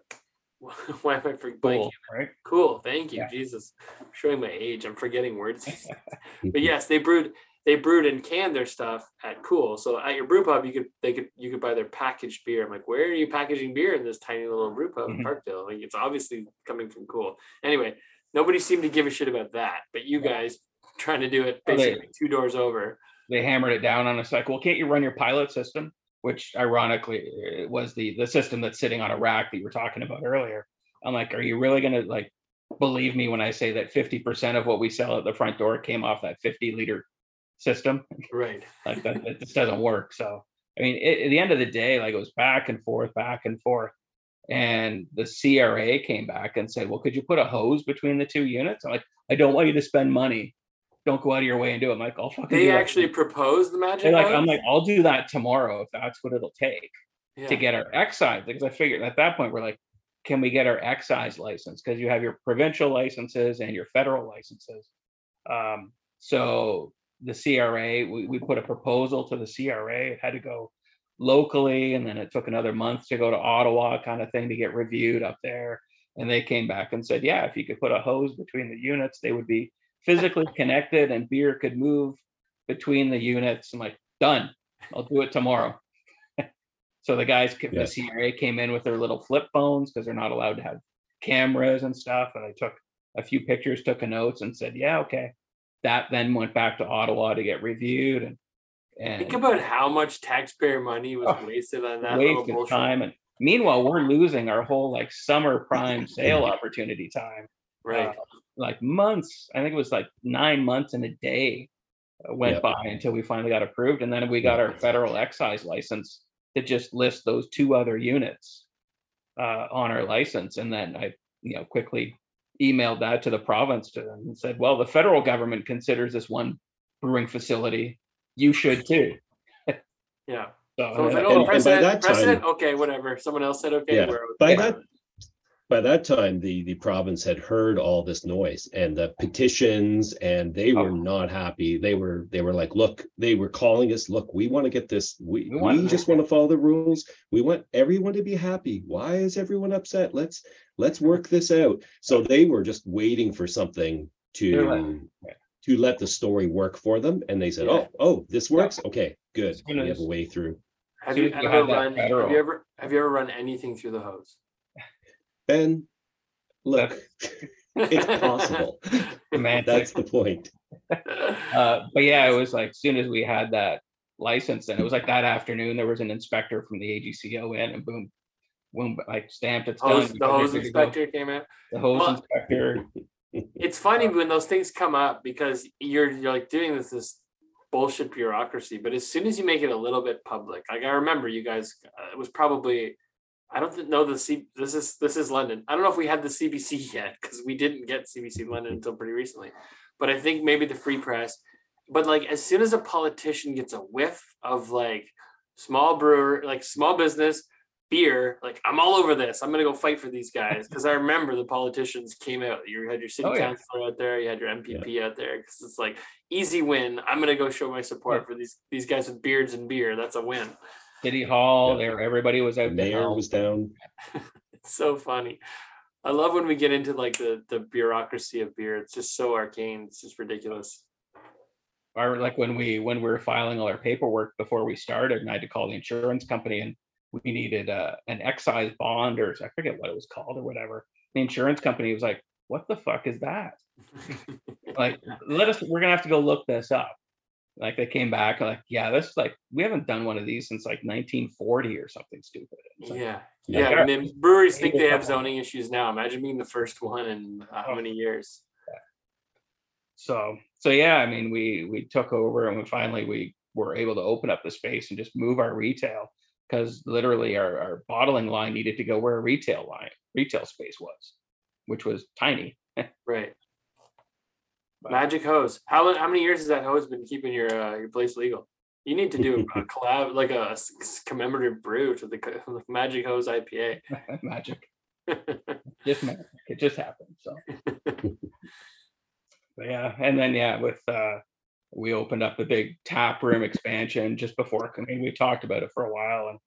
*laughs* Why am I for blanking? cool, right? Cool. Thank you. Yeah. Jesus. I'm showing my age. I'm forgetting words. *laughs* *laughs* but yes, they brewed they brewed and canned their stuff at Cool. So at your brew pub, you could they could you could buy their packaged beer. I'm like, where are you packaging beer in this tiny little brew pub in Mhm. Parkdale? Like it's obviously coming from Cool. Anyway, nobody seemed to give a shit about that, but you guys trying to do it Oh, they- basically two doors over. they hammered it down on us like, well, can't you run your pilot system? Which ironically uh, was the the system that's sitting on a rack that you were talking about earlier. I'm like, are you really gonna like believe me when I say that 50% of what we sell at the front door came off that 50 liter system? *laughs* Right. Like that, that just doesn't work. So I mean, it, at the end of the day, like it was back and forth, back and forth. And the CRA came back and said, well, could you put a hose between the two units? I'm like, I don't want you to spend money. Don't go out of your way and do it. I'm like, I'll fucking They do that." actually proposed the magic. Like. I'm like, I'll do that tomorrow if that's what it'll take Yeah. to get our excise. Because I figured at that point we're like, can we get our excise license? Because you have your provincial licenses and your federal licenses. Um, so the CRA, we, we put a proposal to the CRA. It had to go locally, and then it took another month to go to Ottawa, kind of thing, to get reviewed up there. And they came back and said, yeah, if you could put a hose between the units, they would be physically connected, and beer could move between the units. I'm like, done. I'll do it tomorrow. *laughs* so the guys, ca- Yeah. the CRA came in with their little flip phones because they're not allowed to have cameras and stuff. And I took a few pictures, took a notes, and said, yeah, okay. That then went back to Ottawa to get reviewed and and Think about how much taxpayer money was Oh, wasted on that little waste of time. And meanwhile, we're losing our whole like summer prime sale opportunity time. Right. uh, like months. I think it was like nine months and a day uh, went Yep. by until we finally got approved, and then we got our federal excise license to just list those two other units uh, on our license, and then I, you know, quickly emailed that to the province to them and said, "Well, the federal government considers this one brewing facility. You should too." *laughs* yeah. So, So like, oh, and by precedent, that time- Okay, whatever. Someone else said okay. Yeah, we're by okay. that by that time the the province had heard all this noise and the petitions and they oh. were Oh. not happy they were they were like look they were calling us look we want to get this we, We we, want- just want to follow the rules we want everyone to be happy why is everyone upset let's let's work this out so they were just waiting for something to yeah. to let the story work for them and they said Yeah. oh oh this works okay good As soon we have a way through Have you as you ever have run? Have you ever? Have you ever run anything through the hose? Ben look *laughs* it's possible semantic. that's the point uh, but yeah, it was like as soon as we had that license, and it was like that afternoon there was an inspector from the AGCO in, and boom, boom, like stamped it's hose, done. the you're hose good to go. inspector came out. The hose Well- inspector. It's funny when those things come up because you're you're like doing this this bullshit bureaucracy, but as soon as you make it a little bit public, like I remember you guys, uh, it was probably. I don't know the C. This is this is London. I don't know if we had the CBC *laughs* yet because we didn't get CBC London until pretty recently, but I think maybe the Free Press. But like as soon as a politician gets a whiff of like small brewer, like small business beer, like I'm all over this. I'm gonna go fight for these guys *laughs* because I remember the politicians came out. You had your city Oh, yeah. councilor out there, you had your MPP out there because it's like easy win. I'm gonna go show my support for these these guys with beards and beer. That's a win. City Hall, Yeah. there, everybody was the out mayor there. was down *laughs* It's so funny. I love when we get into like the the bureaucracy of beer. It's just so arcane. It's just ridiculous. Or like when we when we were filing all our paperwork before we started, and I had to call the insurance company, and we needed uh, an excise bond, or I forget what it was called, or whatever. The insurance company was like, "What the fuck is that?" *laughs* like let us we're gonna have to go look this up like they came back like yeah this like we haven't done one of these since like 1940 or something stupid like, yeah. Yeah. I mean, breweries think they have zoning issues now. Imagine being the first one in uh, how Oh. many years? so so yeah i mean we we took over and we finally we were able to open up the space and just move our retail because literally our, our bottling line needed to go where a retail line retail space was which was tiny *laughs* Right. Magic hose. How how many years has that hose been keeping your uh, your place legal? You need to do *laughs* a collab, like a commemorative brew to the like *laughs* Magic Hose IPA. *laughs* magic just magic. it just happened so But yeah and then yeah with uh we opened up the big tap room expansion just before i mean we talked about it for a while and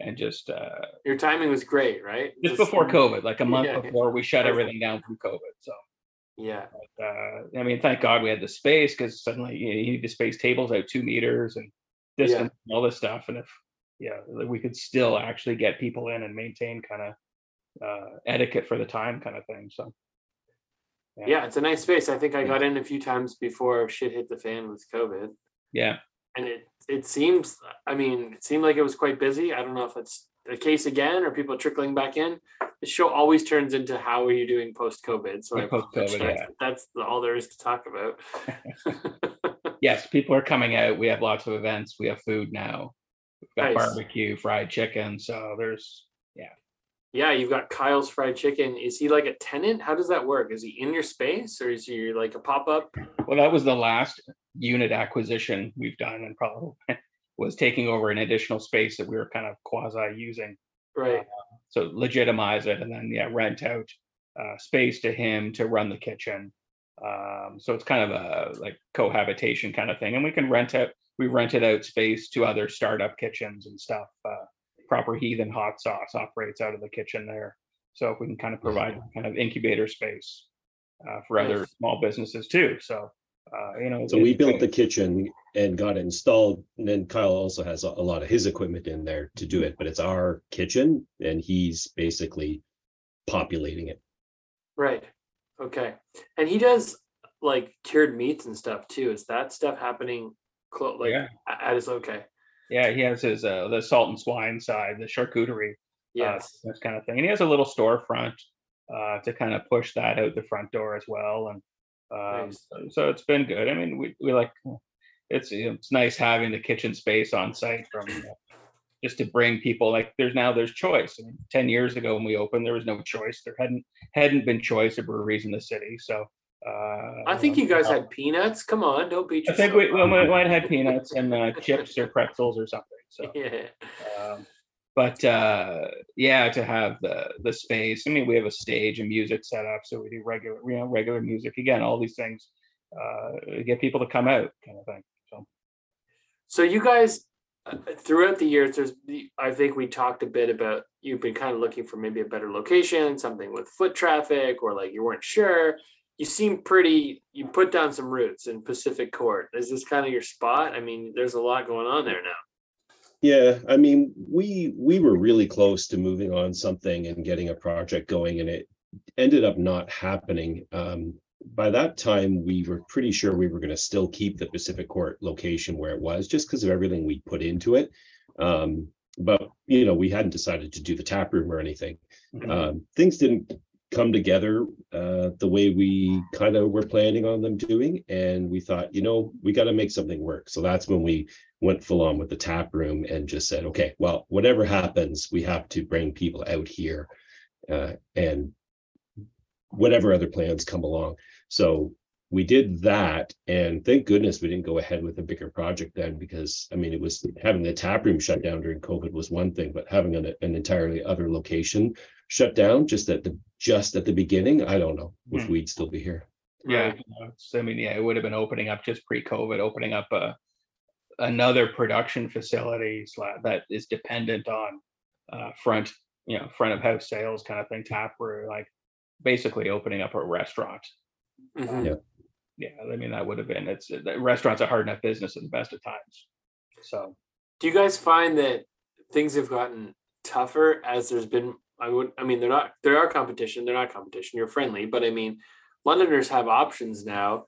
and just uh Your timing was great, right? just before covid like a month Yeah. before we shut everything down from covid so Yeah. uh i mean thank god we had the space because suddenly you, know, you need to space tables out two meters and Yeah. distance and all this stuff and if yeah we could still actually get people in and maintain kind of uh etiquette for the time kind of thing so Yeah, it's a nice space. I think I got in a few times before shit hit the fan with COVID. yeah And it it seems I mean, it seemed like it was quite busy. I don't know if it's the case again or people trickling back in. The show always turns into how are you doing post COVID? So post-COVID, that's, yeah. that's all there is to talk about. *laughs* yes, people are coming out. We have lots of events. We have food now. We've got Nice. barbecue, fried chicken. So there's yeah. yeah, you've got Kyle's fried chicken. Is he like a tenant? How does that work? Is he in your space or is he like a pop up? well, that was the last unit acquisition we've done, and probably was taking over an additional space that we were kind of quasi using. Right. So legitimize it, and then yeah, rent out uh, space to him to run the kitchen. Um, so it's kind of a like cohabitation kind of thing, and we can rent out. we rented out space to other startup kitchens and stuff. Uh, Proper Heathen Hot Sauce operates out of the kitchen there, so if we can kind of provide kind of incubator space uh, for other Nice. small businesses too. So uh, you know, So we built the kitchen and got it installed. And then Kyle also has a, a lot of his equipment in there to do it, but it's our kitchen and he's basically populating it. Right. Okay. And he does like cured meats and stuff too. Is that stuff happening close like Yeah. at his okay? Yeah, he has his uh, the salt and swine side, the charcuterie, uh, Yes. this kind of thing, and he has a little storefront uh, to kind of push that out the front door as well. And um, so- it's been good. I mean, we we like it's it's nice having the kitchen space on site from you know, just to bring people like there's now there's choice. I mean, ten years ago when we opened, there was no choice. There hadn't hadn't been choice of breweries in the city. So uh, I think you guys uh, had peanuts. Come on, don't beat I yourself. think we, we might might have had peanuts and uh, chips or pretzels or something. So. *laughs* yeah. But uh, yeah, to have the the space. I mean, we have a stage and music set up, so we do regular, you know, regular music. Again, all these things uh, get people to come out, kind of thing. So So you guys, uh, throughout the years, there's I think we talked a bit about you've been kind of looking for maybe a better location, something with foot traffic, or like you weren't sure. You seem pretty. You put down some roots in Pacific Court. Is this kind of your spot? I mean, there's a lot going on there now. Yeah, I mean, we we were really close to moving on something and getting a project going, and it ended up not happening. Um, by that time, we were pretty sure we were going to still keep the Pacific Court location where it was, just because of everything we put into it. Um, but you know, we hadn't decided to do the tap room or anything. Mhm. Um, things didn't come together uh, the way we kind of were planning on them doing, and we thought, you know, we got to make something work. So that's when we went full on with the tap room and just said, okay, well, whatever happens, we have to bring people out here uh, and whatever other plans come along. So we did that, and thank goodness we didn't go ahead with a bigger project then, because I mean, it was having the tap room shut down during COVID was one thing, but having an, an entirely other location shut down just at the just at the beginning, I don't know if Hmm. we'd still be here. yeah, Right. you know, it's- I mean, yeah, it would have been opening up just pre-COVID, opening up a another production facility that is dependent on uh, front, you know, front of house sales kind of thing, tap room, like basically opening up a restaurant. Mhm. Yeah. Yeah, I mean, that would have been, it's, the restaurants are hard enough business at the best of times. So, Do you guys find that things have gotten tougher as there's been? I would. I mean, they're not. There are competition. They're not competition. You're friendly, but I mean, Londoners have options now,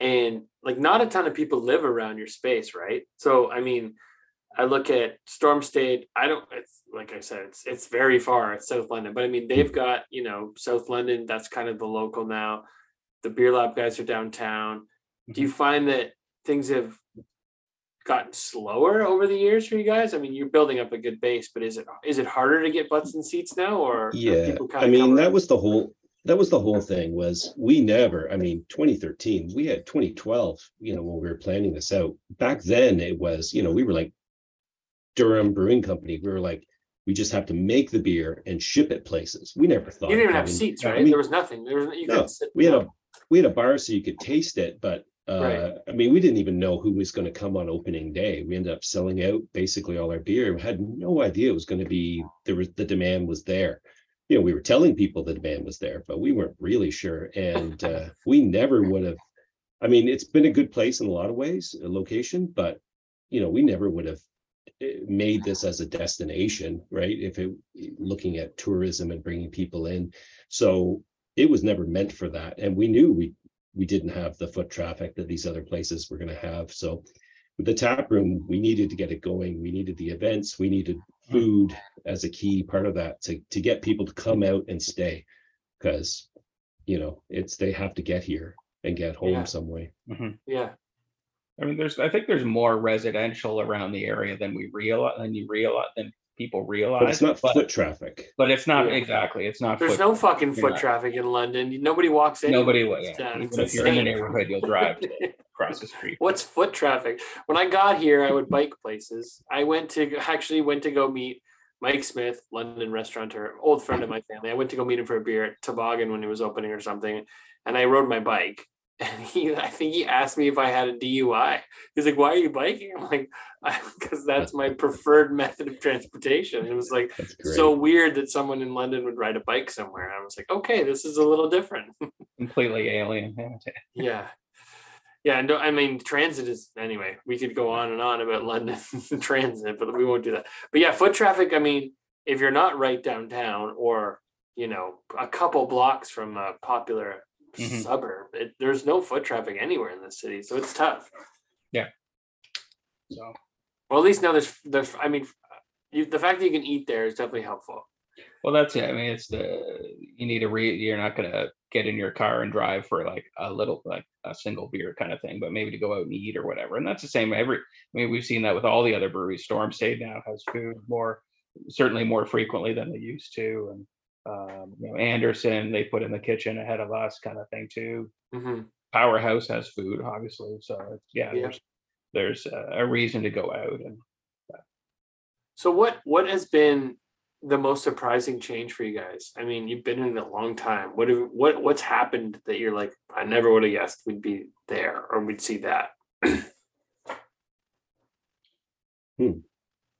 and like not a ton of people live around your space, right? So I mean, I look at Storm Stayed. I don't. It's like I said, it's it's very far. It's South London, but I mean, they've got you know South London. That's kind of the local now. The Beer Lab guys are downtown. Do you mm-hmm. find that things have gotten slower over the years for you guys? I mean, you're building up a good base, but is it is it harder to get butts and seats now, or Yeah, I mean, that around? was the whole, that was the whole thing was we never, I mean, twenty thirteen, we had twenty twelve, you know, when we were planning this out. Back then it was, you know, we were like Durham Brewing Company. We were like, we just have to make the beer and ship it places. We never thought. you didn't even have having- seats, I right? mean, there was nothing. There was you No, could sit. we had a, we had a bar so you could taste it, but uh, Right. I mean, we didn't even know who was going to come on opening day. We ended up selling out basically all our beer. We had no idea it was going to be there was the demand was there. You know, we were telling people the demand was there, but we weren't really sure. And uh, *laughs* we never would have. I mean, it's been a good place in a lot of ways, a location, but you know, we never would have eh, made this as a destination, right? If it looking at tourism and bringing people in, so it was never meant for that, and we knew we we didn't have the foot traffic that these other places were going to have. So with the tap room, we needed to get it going. We needed the events. We needed food as a key part of that to to get people to come out and stay, because you know it's they have to get here and get home Yeah. some way. Mm-hmm. Yeah, I mean, there's, I think there's more residential around the area than we realize, than you realize, than people realize. But it's not but, foot traffic. but it's not Yeah. exactly, it's not. there's foot- no fucking foot Yeah. traffic in London. Nobody walks in. Nobody, will- yeah, Yeah, even if you're in the neighborhood, you'll drive *laughs* across the street. What's foot traffic? When I got here, I would bike places. I went to actually went to go meet Mike Smith, London restaurateur, old friend of my family. I went to go meet him for a beer at Toboggan when he was opening or something, and I rode my bike. And he I think he asked me if I had a DUI. He's like, "Why are you biking?" I'm like, *laughs* "Because that's my preferred method of transportation." It was like so weird that someone in London would ride a bike somewhere. I was like, "Okay, this is a little different." *laughs* completely alien. Yeah. yeah. No, I mean, transit is anyway. We could go on and on about London *laughs* transit, but we won't do that. But yeah, foot traffic. I mean, if you're not right downtown or you know a couple blocks from a popular Mhm. suburb, it, there's no foot traffic anywhere in the city, so it's tough. Yeah. So Well, at least now there's there's. I mean, you, the fact that you can eat there is definitely helpful. well, that's it. I mean, it's the you need to read. You're not gonna get in your car and drive for like a little like a single beer kind of thing, but maybe to go out and eat or whatever. And that's the same every. I mean, we've seen that with all the other breweries. Storm Stayed now has food more, certainly more frequently than they used to, and um, you know, Anderson they put in the kitchen ahead of us, kind of thing too. hmm Powerhouse has food, obviously. So yeah, Yeah. there's there's a, a reason to go out and So what what has been the most surprising change for you guys? I mean, you've been in it a long time. What have, what what's happened that you're like, I never would have guessed we'd be there or we'd see that. *clears throat*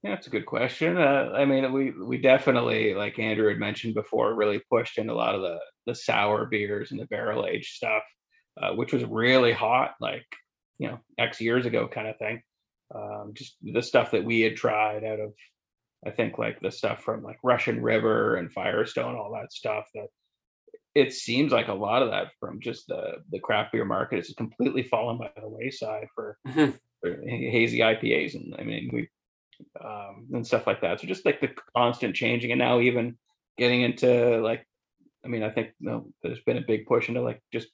Yeah, that's a good question. Uh, I mean, we we definitely, like Andrew had mentioned before, really pushed in a lot of the the sour beers and the barrel aged stuff, uh, which was really hot, like you know, X years ago, kind of thing. Um, just the stuff that we had tried out of, I think, like the stuff from like Russian River and Firestone, all that stuff. That it seems like a lot of that from just the the craft beer market is completely fallen by the wayside for, *laughs* for hazy IPAs, and I mean we um, and stuff like that. So just like the constant changing, and now even getting into like, I mean, I think you know, there's been a big push into like just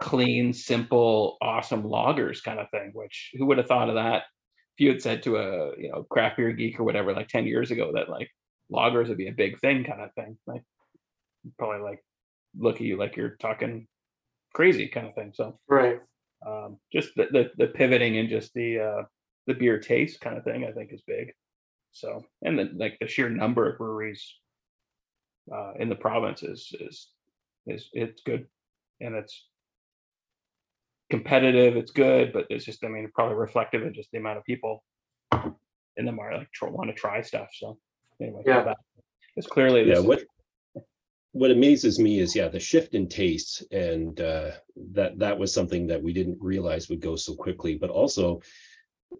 clean, simple, awesome lagers kind of thing. Which who would have thought of that? If you had said to a you know craft beer geek or whatever like ten years ago that like lagers would be a big thing kind of thing, like probably like look at you like you're talking crazy kind of thing. So Right. um, just the, the the pivoting and just the uh, the beer taste kind of thing, I think is big. So and then like the sheer number of breweries uh, in the province is is is it's good, and it's competitive. It's good, but it's just I mean probably reflective of just the amount of people in the market like tr- want to try stuff. So anyway, Yeah. that- it's clearly Yeah, what what amazes me is yeah, the shift in tastes and uh that that was something that we didn't realize would go so quickly, but also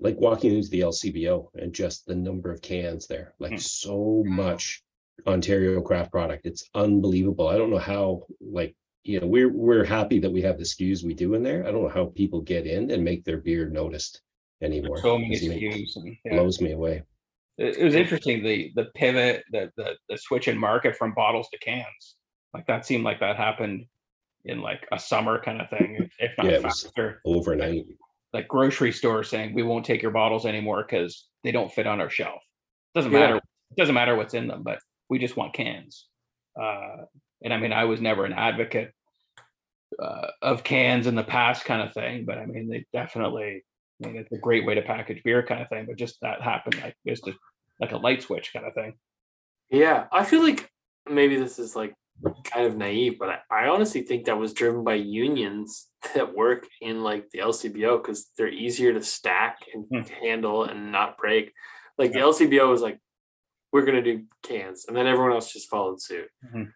like walking into the LCBO and just the number of cans there, like Mhm. so much Ontario craft product. It's unbelievable. I don't know how like you know we're we're happy that we have the SKUs we do in there. I don't know how people get in and make their beer noticed anymore. so many SKUs and yeah. blows me away. it, it was interesting the the pivot the, the the switch in market from bottles to cans like that seemed like that happened in like a summer kind of thing if, if not *laughs* Yeah, faster Overnight. Like grocery stores saying we won't take your bottles anymore because they don't fit on our shelf doesn't Yeah. matter it doesn't matter what's in them but we just want cans uh and i mean i was never an advocate uh, of cans in the past kind of thing but i mean they definitely I mean, it's a great way to package beer kind of thing, but just that happened like just a, like a light switch kind of thing. Yeah, I feel like maybe this is like kind of naive, but I, I honestly think that was driven by unions *laughs* that work in like the LCBO because they're easier to stack and Hmm. handle and not break. Like the LCBO was like, we're gonna do cans, and then everyone else just followed suit. Mhm.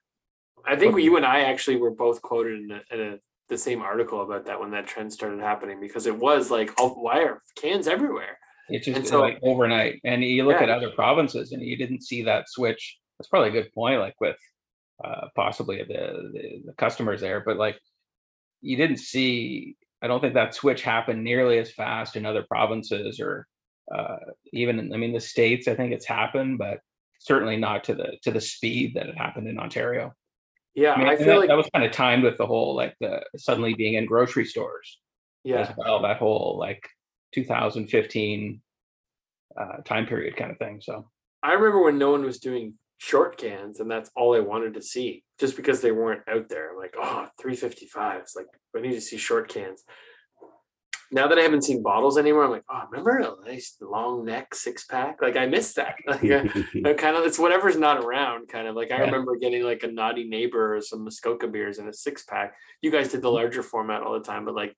I think you and I actually were both quoted in, a, in a, the same article about that when that trend started happening because it was like, oh, why are cans everywhere? It's just And so- like overnight. And you look Yeah. at other provinces and you didn't see that switch. That's probably a good point, like with uh, possibly the, the the customers there, but like you didn't see. I don't think that switch happened nearly as fast in other provinces or uh, even. in- I mean, the states. I think it's happened, but certainly not to the to the speed that it happened in Ontario. Yeah, I, mean, I feel that, like that was kind of timed with the whole like the suddenly being in grocery stores yeah, as well. That whole like 2015 uh, time period kind of thing. So I remember when no one was doing short cans, and that's all I wanted to see, just because they weren't out there. Like, oh, 355. It's like I need to see short cans. now that I haven't seen bottles anymore, I'm like, oh, remember a nice long neck six pack? Like I miss that. *laughs* Like, I, kind of it's whatever's not around, kind of like I Yeah. remember getting like a naughty neighbor or some Muskoka beers in a six pack. You guys did the mm. larger format all the time, but like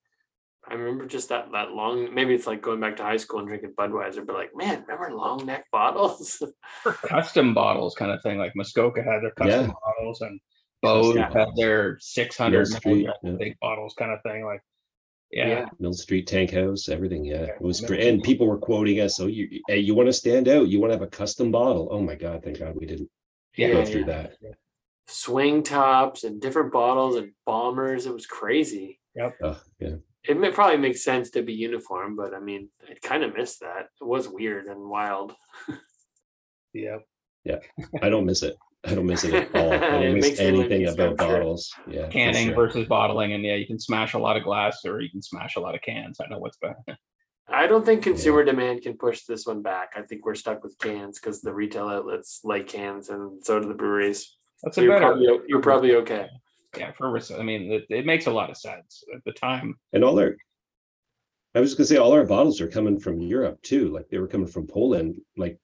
I remember just that that long. Maybe it's like going back to high school and drinking Budweiser, but like, man, remember long neck *laughs* bottles? Custom bottles kind of thing, like Muskoka had their custom Yeah. bottles and Beau's Yeah. had their 600 Mill yeah. big bottles kind of thing. Like, yeah, Yeah. Mill Street Tank House, everything. Yeah, it was Mill great. And people were quoting us. So you, hey, you want to stand out? You want to have a custom bottle? Oh my God! Thank God we didn't Yeah, go yeah, through yeah. that. Swing tops and different bottles and bombers. It was crazy. Oh, yeah. It may probably makes sense to be uniform, but I mean, I kind of missed that. It was weird and wild. yeah. Yeah. I don't miss it. I don't miss it at all. I *laughs* don't miss anything about I'm bottles. Yeah, Canning sure. versus bottling, and yeah, you can smash a lot of glass or you can smash a lot of cans. I know what's better. *laughs* I don't think consumer demand can push this one back. I think we're stuck with cans because the retail outlets like cans and so do the breweries. That's So a you're better. probably, you're probably okay. Yeah, for res- I mean, it, it makes a lot of sense at the time. And all our, I was gonna say, all our bottles are coming from Europe too. Like they were coming from Poland. Like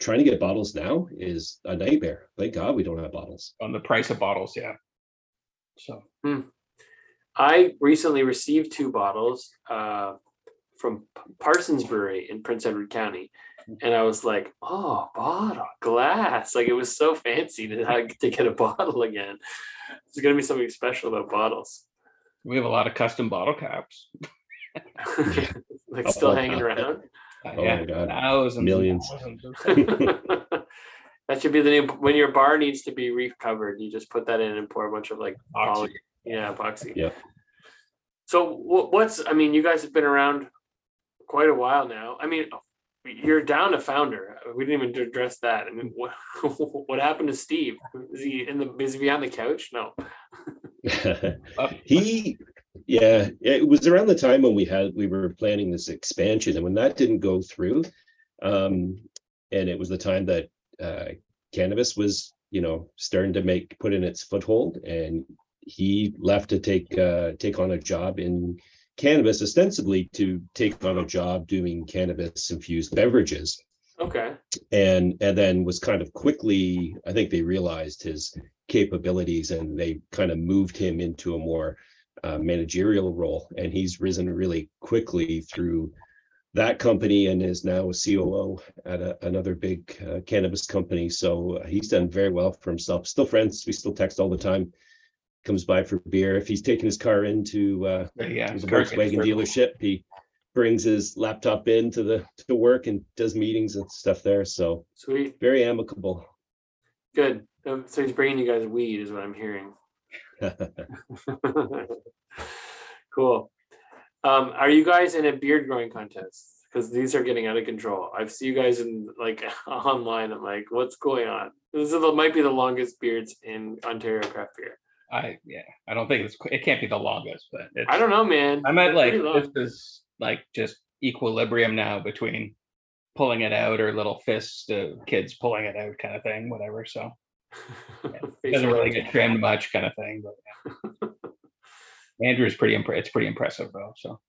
trying to get bottles now is a nightmare. Thank God we don't have bottles. on the price of bottles. Yeah. So I recently received two bottles uh, from P- Parsons Brewery in Prince Edward County. And I was like, oh, bottle, glass. Like it was so fancy to, to get a bottle again. There's going to be something special about bottles. we have a lot of custom bottle caps. *laughs* like still Oh, hanging wow. around. Uh, Oh yeah, my God. thousands, Millions. thousands *laughs* that should be the new when your bar needs to be recovered. You just put that in and pour a bunch of like Oxy. poly, yeah, epoxy. Yeah. So what's I mean, you guys have been around quite a while now. I mean, you're down a founder. We didn't even address that. I mean, what *laughs* what happened to Steve? Is he in the is he behind the couch? No. *laughs* he yeah it was around the time when we had we were planning this expansion and when that didn't go through um and it was the time that uh cannabis was you know starting to make put in its foothold and he left to take uh take on a job in cannabis ostensibly to take on a job doing cannabis infused beverages. Okay. and and then was kind of quickly i think they realized his capabilities and they kind of moved him into a more uh, managerial role. And he's risen really quickly through that company and is now a coo at a, another big uh, cannabis company. So uh, he's done very well for himself. Still friends. We still text all the time comes by for beer if he's taking his car into uh, yeah, the it's very good Volkswagen dealership. He brings his laptop into the to work and does meetings and stuff there. So Sweet. very amicable. Good. Um, So he's bringing you guys weed, is what I'm hearing. *laughs* *laughs* cool. Um, are you guys in a beard growing contest? Because these are getting out of control. I've seen you guys in like *laughs* online. I'm like, what's going on? This is the, might be the longest beards in Ontario craft beer. I yeah, I don't think it's it can't be the longest, but it's, I don't know, man. I meant They're like this is like just equilibrium now between pulling it out or little fists to kids pulling it out kind of thing, whatever. So *laughs* it doesn't really get trimmed much kind of thing. But yeah. Andrew's pretty impre- it's pretty impressive though. So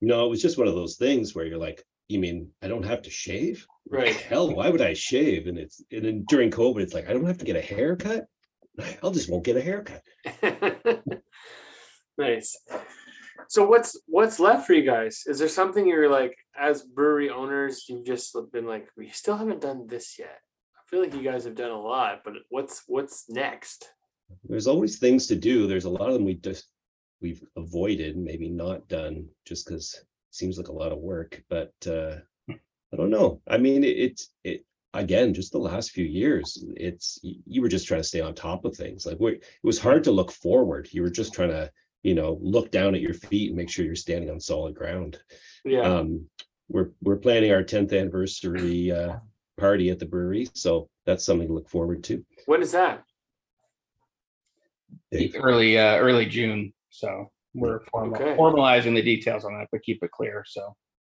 no, it was just one of those things where you're like, you mean I don't have to shave? right. Hell, why would I shave? And it's and then during COVID, it's like I don't have to get a haircut. *laughs* I'll just won't get a haircut. *laughs* nice. So what's what's left for you guys? Is there something you're like as brewery owners you've just been like we still haven't done this yet? I feel like you guys have done a lot, but what's what's next? There's always things to do. There's a lot of them we just we've avoided, maybe not done, just because it seems like a lot of work. But uh I don't know. I mean, it, it's it again, just the last few years. It's you were just trying to stay on top of things. Like we it was hard to look forward. You were just trying to, you know, look down at your feet and make sure you're standing on solid ground. Yeah. Um, we're we're planning our 10th anniversary uh party at the brewery, so that's something to look forward to. when is that? Dave? early uh early June. So we're formal, Okay. formalizing the details on that, but keep it clear. So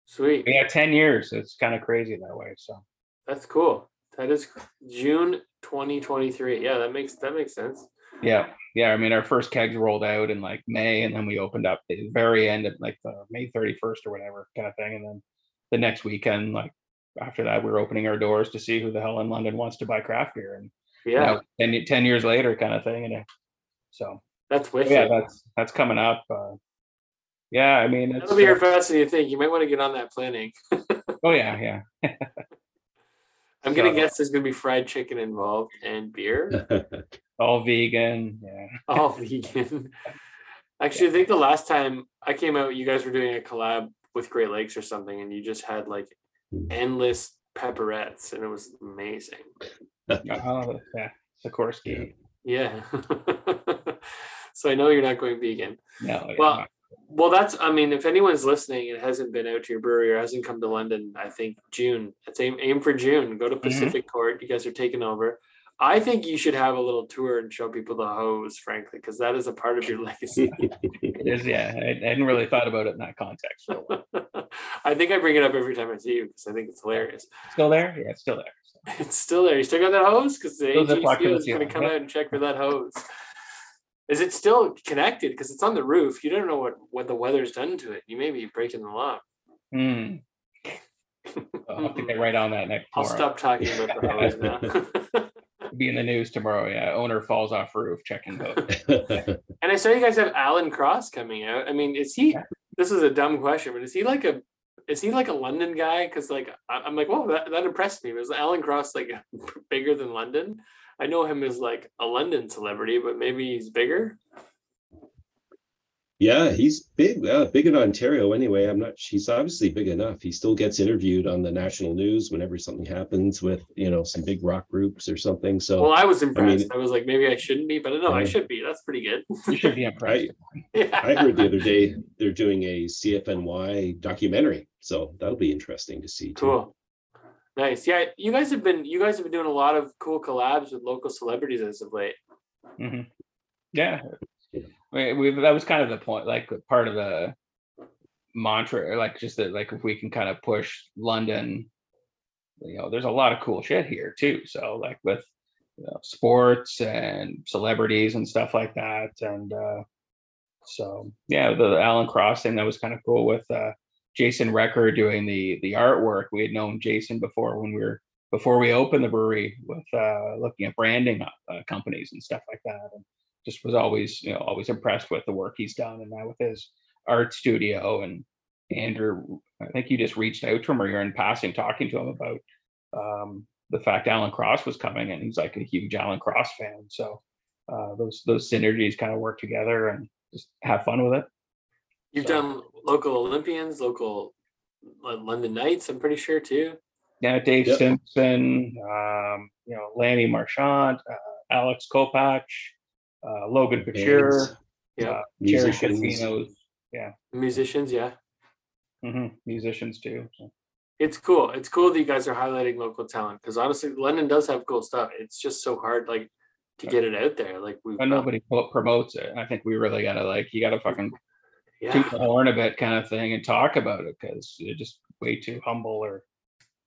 Sweet. yeah, 10 years. It's kind of crazy that way. So That's cool. That is June 2023. Yeah, that makes that makes sense. Yeah, yeah. I mean, our first kegs rolled out in like May, and then we opened up the very end of like the May thirty first or whatever kind of thing, and then the next weekend, like after that, we were opening our doors to see who the hell in London wants to buy craft beer, and Yeah, now 10, 10 years later, kind of thing, and uh, so that's wicked. yeah, that's that's coming up. Uh, yeah, I mean, That'll be here uh, faster than you think. You might want to get on that planning. *laughs* oh yeah, yeah. *laughs* I'm gonna So- guess there's gonna be fried chicken involved and beer. *laughs* all vegan. Yeah. *laughs* all vegan. Actually, I think the last time I came out, you guys were doing a collab with Great Lakes or something, and you just had like Hmm. endless pepperettes, and it was amazing. *laughs* Oh, yeah. Sikorski. Yeah. so I know you're not going vegan. No. Well, no. Well, that's. I mean, if anyone's listening and hasn't been out to your brewery or hasn't come to London, I think June. Let's aim aim for June. Go to mm-hmm. Pacific Court. You guys are taking over. I think you should have a little tour and show people the hose, frankly, because that is a part of your *laughs* legacy. It is, yeah. I, I hadn't really thought about it in that context. *laughs* I think I bring it up every time I see you because I think it's hilarious. still there? Yeah, it's still there. So, *laughs* It's still there. You still got that hose? Because the AGC is going to come yeah. out and check for that hose. Is it still connected? Because it's on the roof. You don't know what, what the weather's done to it. You may be breaking the law. hmm. I'll have to get right on that next *laughs* I'll tomorrow. stop talking about the hose now. *laughs* Be in the news tomorrow. Yeah, owner falls off roof checking *laughs* boat. and I saw you guys have Alan Cross coming out. I mean, is he? This is a dumb question, but is he like a? Is he like a London guy? Because like I- I'm like, whoa, that, that impressed me. Was Alan Cross like bigger than London? I know him as like a London celebrity, but maybe he's bigger. Yeah, he's big, uh, big in Ontario anyway. I'm not, he's obviously big enough. He still gets interviewed on the national news whenever something happens with, you know, some big rock groups or something. So Well, I was impressed. I, mean- was like, maybe I shouldn't be, but no, I Yeah. should be. That's pretty good. You should be *laughs* impressed. yeah. I heard the other day *laughs* they're doing a CFNY documentary. So that'll be interesting to see too. Cool. Nice. Yeah, you guys have been you guys have been doing a lot of cool collabs with local celebrities as of late. Mhm. Yeah, we, we that was kind of the point, like part of the mantra, like just that, like if we can kind of push London, you know, there's a lot of cool shit here too. So like with you know, sports and celebrities and stuff like that, and uh, so yeah, the Alan Cross thing that was kind of cool with uh, Jason Recker doing the the artwork. We had known Jason before when we were before we opened the brewery with uh, looking at branding uh, companies and stuff like that. And just was always, you know, always impressed with the work he's done. And now with his art studio and Andrew, I think you just reached out to him or you're in passing talking to him about um, the fact Alan Cross was coming and he's like a huge Alan Cross fan. So uh, those those synergies kind of work together and just have fun with it. You've So- done local Olympians, local London Knights, I'm pretty sure too. Yeah, Dave Yep. Simpson, um, you know, Lanny Marchand, uh, Alex Kopach, uh, Logan Couture, Bands, Yeah. uh, Jerry musicians. Casinos, Musicians, yeah. hmm musicians too. So. It's cool. It's cool that you guys are highlighting local talent because honestly, London does have cool stuff. It's just so hard, like, to get it out there. Like we, But nobody pro- promotes it. I think we really gotta like you gotta fucking yeah, toot the horn a bit kind of thing and talk about it because you're just way too humble or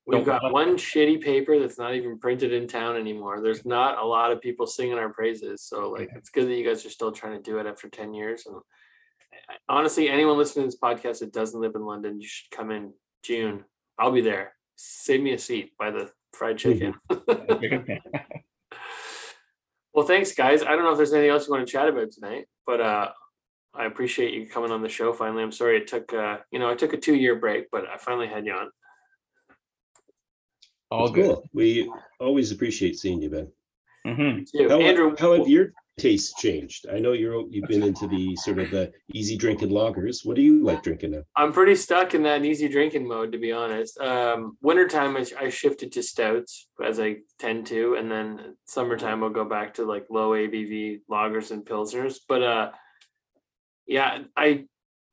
we've got one shitty paper that's not even printed in town anymore. There's not a lot of people singing our praises, so like, it's good that you guys are still trying to do it after ten years. And honestly, anyone listening to this podcast that doesn't live in London, you should come in June. I'll be there. Save me a seat by the fried chicken. *laughs* Well, thanks, guys. I don't know if there's anything else you want to chat about tonight, but uh, I appreciate you coming on the show finally. I'm sorry it took, uh, you know, I took a two year break, but I finally had you on. all It's good. cool. We always appreciate seeing you, Ben. hmm Too. How, Andrew, how have your tastes changed? I know you're you've been into the sort of the easy drinking lagers. What do you like drinking now? I'm pretty stuck in that easy drinking mode, to be honest. Um, wintertime, I, I shifted to stouts as I tend to, and then summertime, I'll go back to like low ABV lagers and pilsners. But uh, yeah, I,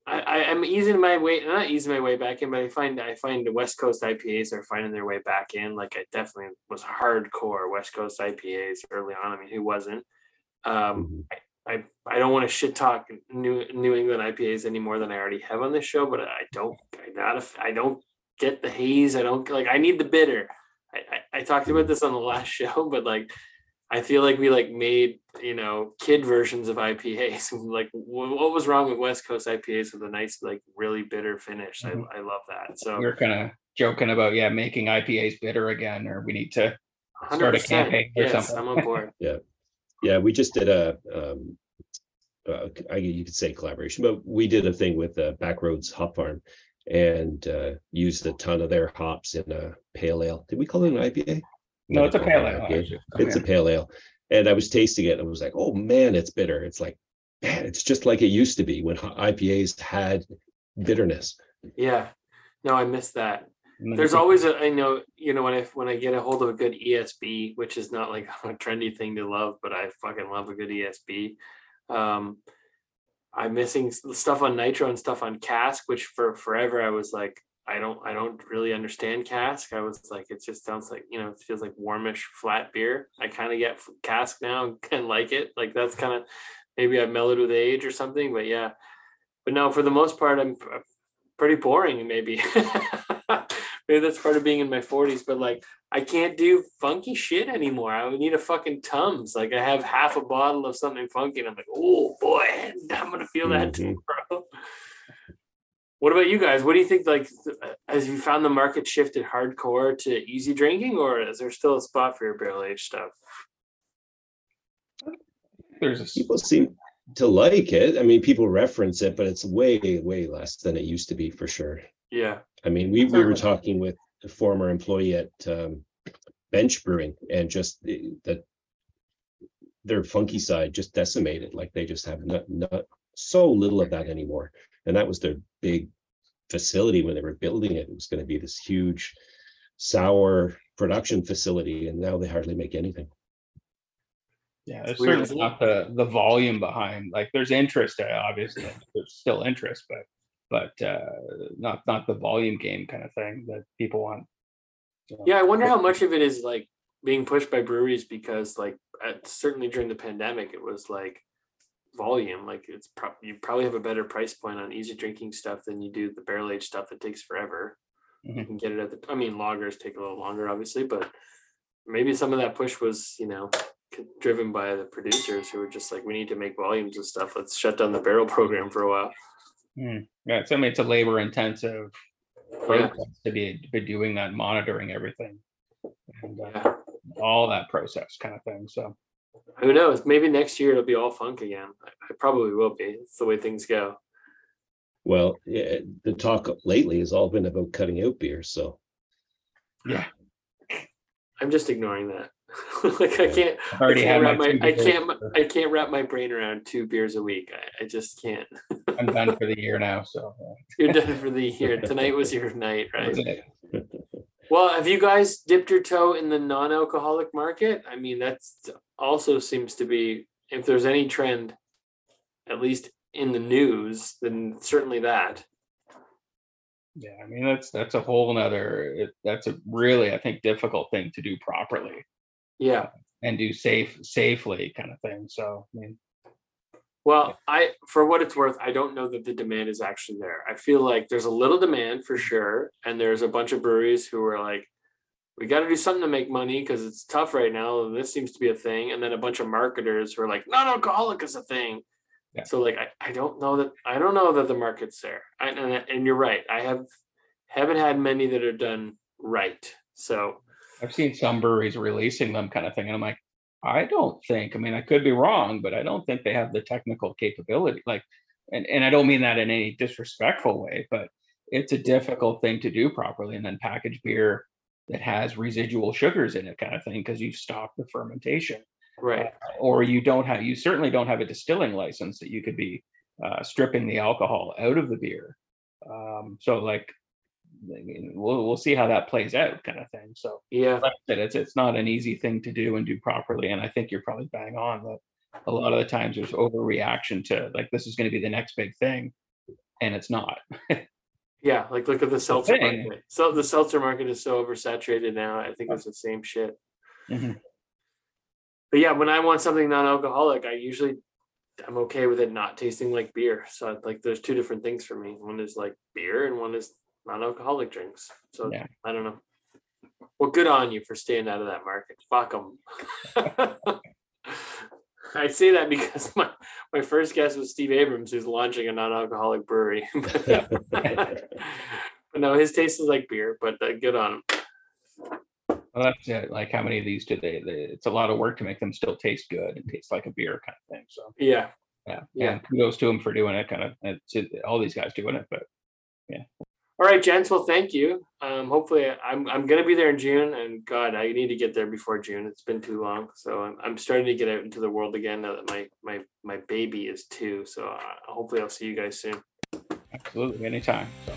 I, I- I'm easing my way, not easing my way back in, but I find I find the West Coast IPAs are finding their way back in. Like I definitely was hardcore West Coast IPAs early on. I mean, who wasn't? Um, Mhm. I I don't want to shit talk New New England IPAs any more than I already have on this show, but I don't I not I don't get the haze. I don't like I need the bitter. I, I, I talked about this on the last *laughs* show, but like I feel like we like made you know kid versions of IPAs. *laughs* like wh- what was wrong with West Coast IPAs with a nice like really bitter finish? Mhm. I, I love that. So we're kind of joking about yeah, making IPAs bitter again, or we need to. start a 100%, campaign or yes, something. I'm on board. *laughs* Yeah, yeah, we just did a, um, uh, I, you could say collaboration, but we did a thing with uh, Backroads Hop Farm and uh, used a ton of their hops in a pale ale. Did we call it an IPA? No, it's a pale ale. IPA. actually. It's a pale ale. And I was tasting it and I was like, oh man, it's bitter. It's like, man, it's just like it used to be when IPAs had bitterness. Yeah. No, I missed that. There's always a I know you know when I when I get a hold of a good ESB, which is not like *laughs* a trendy thing to love, but I fucking love a good ESB. Um, I'm missing stuff on nitro and stuff on cask, which for forever I was like, I don't I don't really understand cask. I was like, it just sounds like you know it feels like warmish flat beer. I kind of get cask now *laughs* and like it. Like that's kind of maybe I've mellowed with age or something, but yeah. But no, for the most part, I'm pretty boring. Maybe *laughs* maybe that's part of being in my 40s. But like, I can't do funky shit anymore. I would need a fucking tums. Like I have half a bottle of something funky, and I'm like, oh boy, *laughs* I'm gonna feel that Mhm. tomorrow. What about you guys? What do you think? Like, th- has you found the market shifted hardcore to easy drinking, or is there still a spot for your barrel aged stuff? There's a s- People seem to like it. I mean, people reference it, but it's way, way less than it used to be for sure. Yeah, I mean, we, we were talking with a former employee at um, Bench Brewing and just the, the their funky side just decimated. Like they just have not, not so little of that anymore. And that was their big facility when they were building it. It was going to be this huge sour production facility, and now they hardly make anything. yeah, there's weird, certainly isn't the the volume behind. Like there's interest, uh, obviously, there's still interest, but but uh, not not the volume game kind of thing that people want. So, yeah. I wonder how much of it is like being pushed by breweries because, like, at, certainly during the pandemic, it was like volume. Like, it's pro- you probably have a better price point on easy drinking stuff than you do the barrel aged stuff that takes forever. You Mhm. can get it at the. I mean, lagers take a little longer, obviously, but maybe some of that push was, you know, driven by the producers who were just like, we need to make volumes of stuff. Let's shut down the barrel *laughs* program for a while. Mm, yeah, it's, I mean, it's a labor intensive process to be, be doing that, monitoring everything. And uh, Yeah. all that process kind of thing. So Who knows? Maybe next year it'll be all funk again. I, I probably will be. It's the way things go. Well, yeah, the talk lately has all been about cutting out beer. So yeah, I'm just ignoring that. *laughs* like I can't. I've I can't, my. wrap my, two I can't. I can't wrap my brain around two beers a week. I, I just can't. *laughs* I'm done for the year now. So You're done for the year. Tonight was your night, right? *laughs* Well, have you guys dipped your toe in the non-alcoholic market? I mean, that's also seems to be if there's any trend, at least in the news, then certainly that. Yeah, I mean that's that's a whole nother. It, that's a really I think difficult thing to do properly Yeah. and do safe safely kind of thing. So I mean, Well, I for what it's worth, I don't know that the demand is actually there. I feel like there's a little demand for sure, and there's a bunch of breweries who are like, we got to do something to make money because it's tough right now. And this seems to be a thing, and then a bunch of marketers who are like, non-alcoholic is a thing. Yeah. So like, I, I don't know that I don't know that the market's there. I, and and you're right. I have haven't had many that are done right. So I've seen some breweries releasing them kind of thing, and I'm like, I don't think. I mean, I could be wrong, but I don't think they have the technical capability. Like, and and I don't mean that in any disrespectful way, but it's a difficult thing to do properly, and then package beer that has residual sugars in it, kind of thing, because you've stopped the fermentation. right. or you don't have you certainly don't have a distilling license that you could be uh, stripping the alcohol out of the beer um, so like we'll, we'll see how that plays out kind of thing so Yeah. like I said, it's it's not an easy thing to do and do properly and i think you're probably bang on that a lot of the times there's overreaction to like this is going to be the next big thing and it's not *laughs* Yeah. Like look at the seltzer thing. market. So the seltzer market is so oversaturated now. I think it's the same shit. Mhm. but yeah, when I want something non-alcoholic, I usually I'm okay with it not tasting like beer. So like there's two different things for me. One is like beer and one is non-alcoholic drinks. So Yeah. I don't know. Well, good on you for staying out of that market. Fuck them. *laughs* I say that because my, my first guest was Steve Abrams, who's launching a non-alcoholic brewery. *laughs* but no, his taste is like beer, but uh, good on him. Well, that's it. Like how many of these do they, they? It's a lot of work to make them still taste good and taste like a beer kind of thing. So Yeah, yeah, Yeah. And kudos to them for doing it. Kind of, it's all these guys doing it, but All right, gents. Well, thank you. Um, hopefully, I'm I'm gonna be there in June, and God, I need to get there before June. It's been too long, so I'm, I'm starting to get out into the world again now that my my my baby is two. So uh, hopefully, I'll see you guys soon. absolutely anytime. So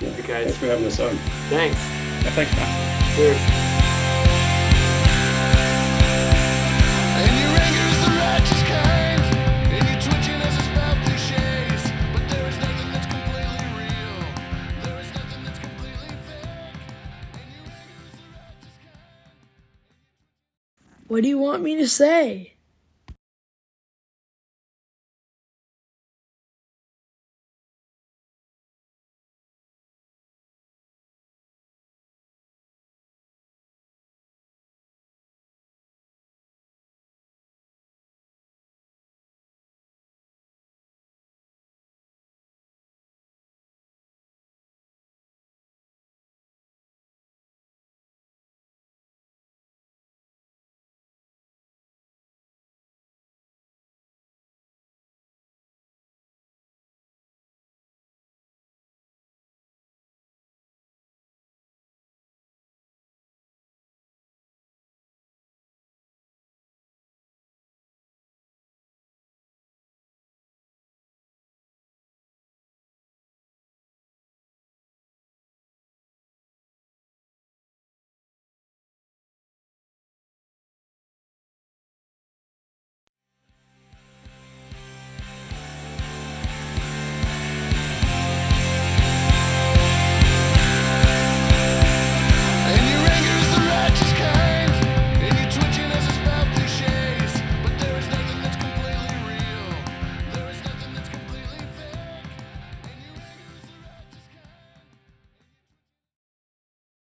Thanks guys, for having us on. thanks. yeah, thanks, man. Cheers. What do you want me to say?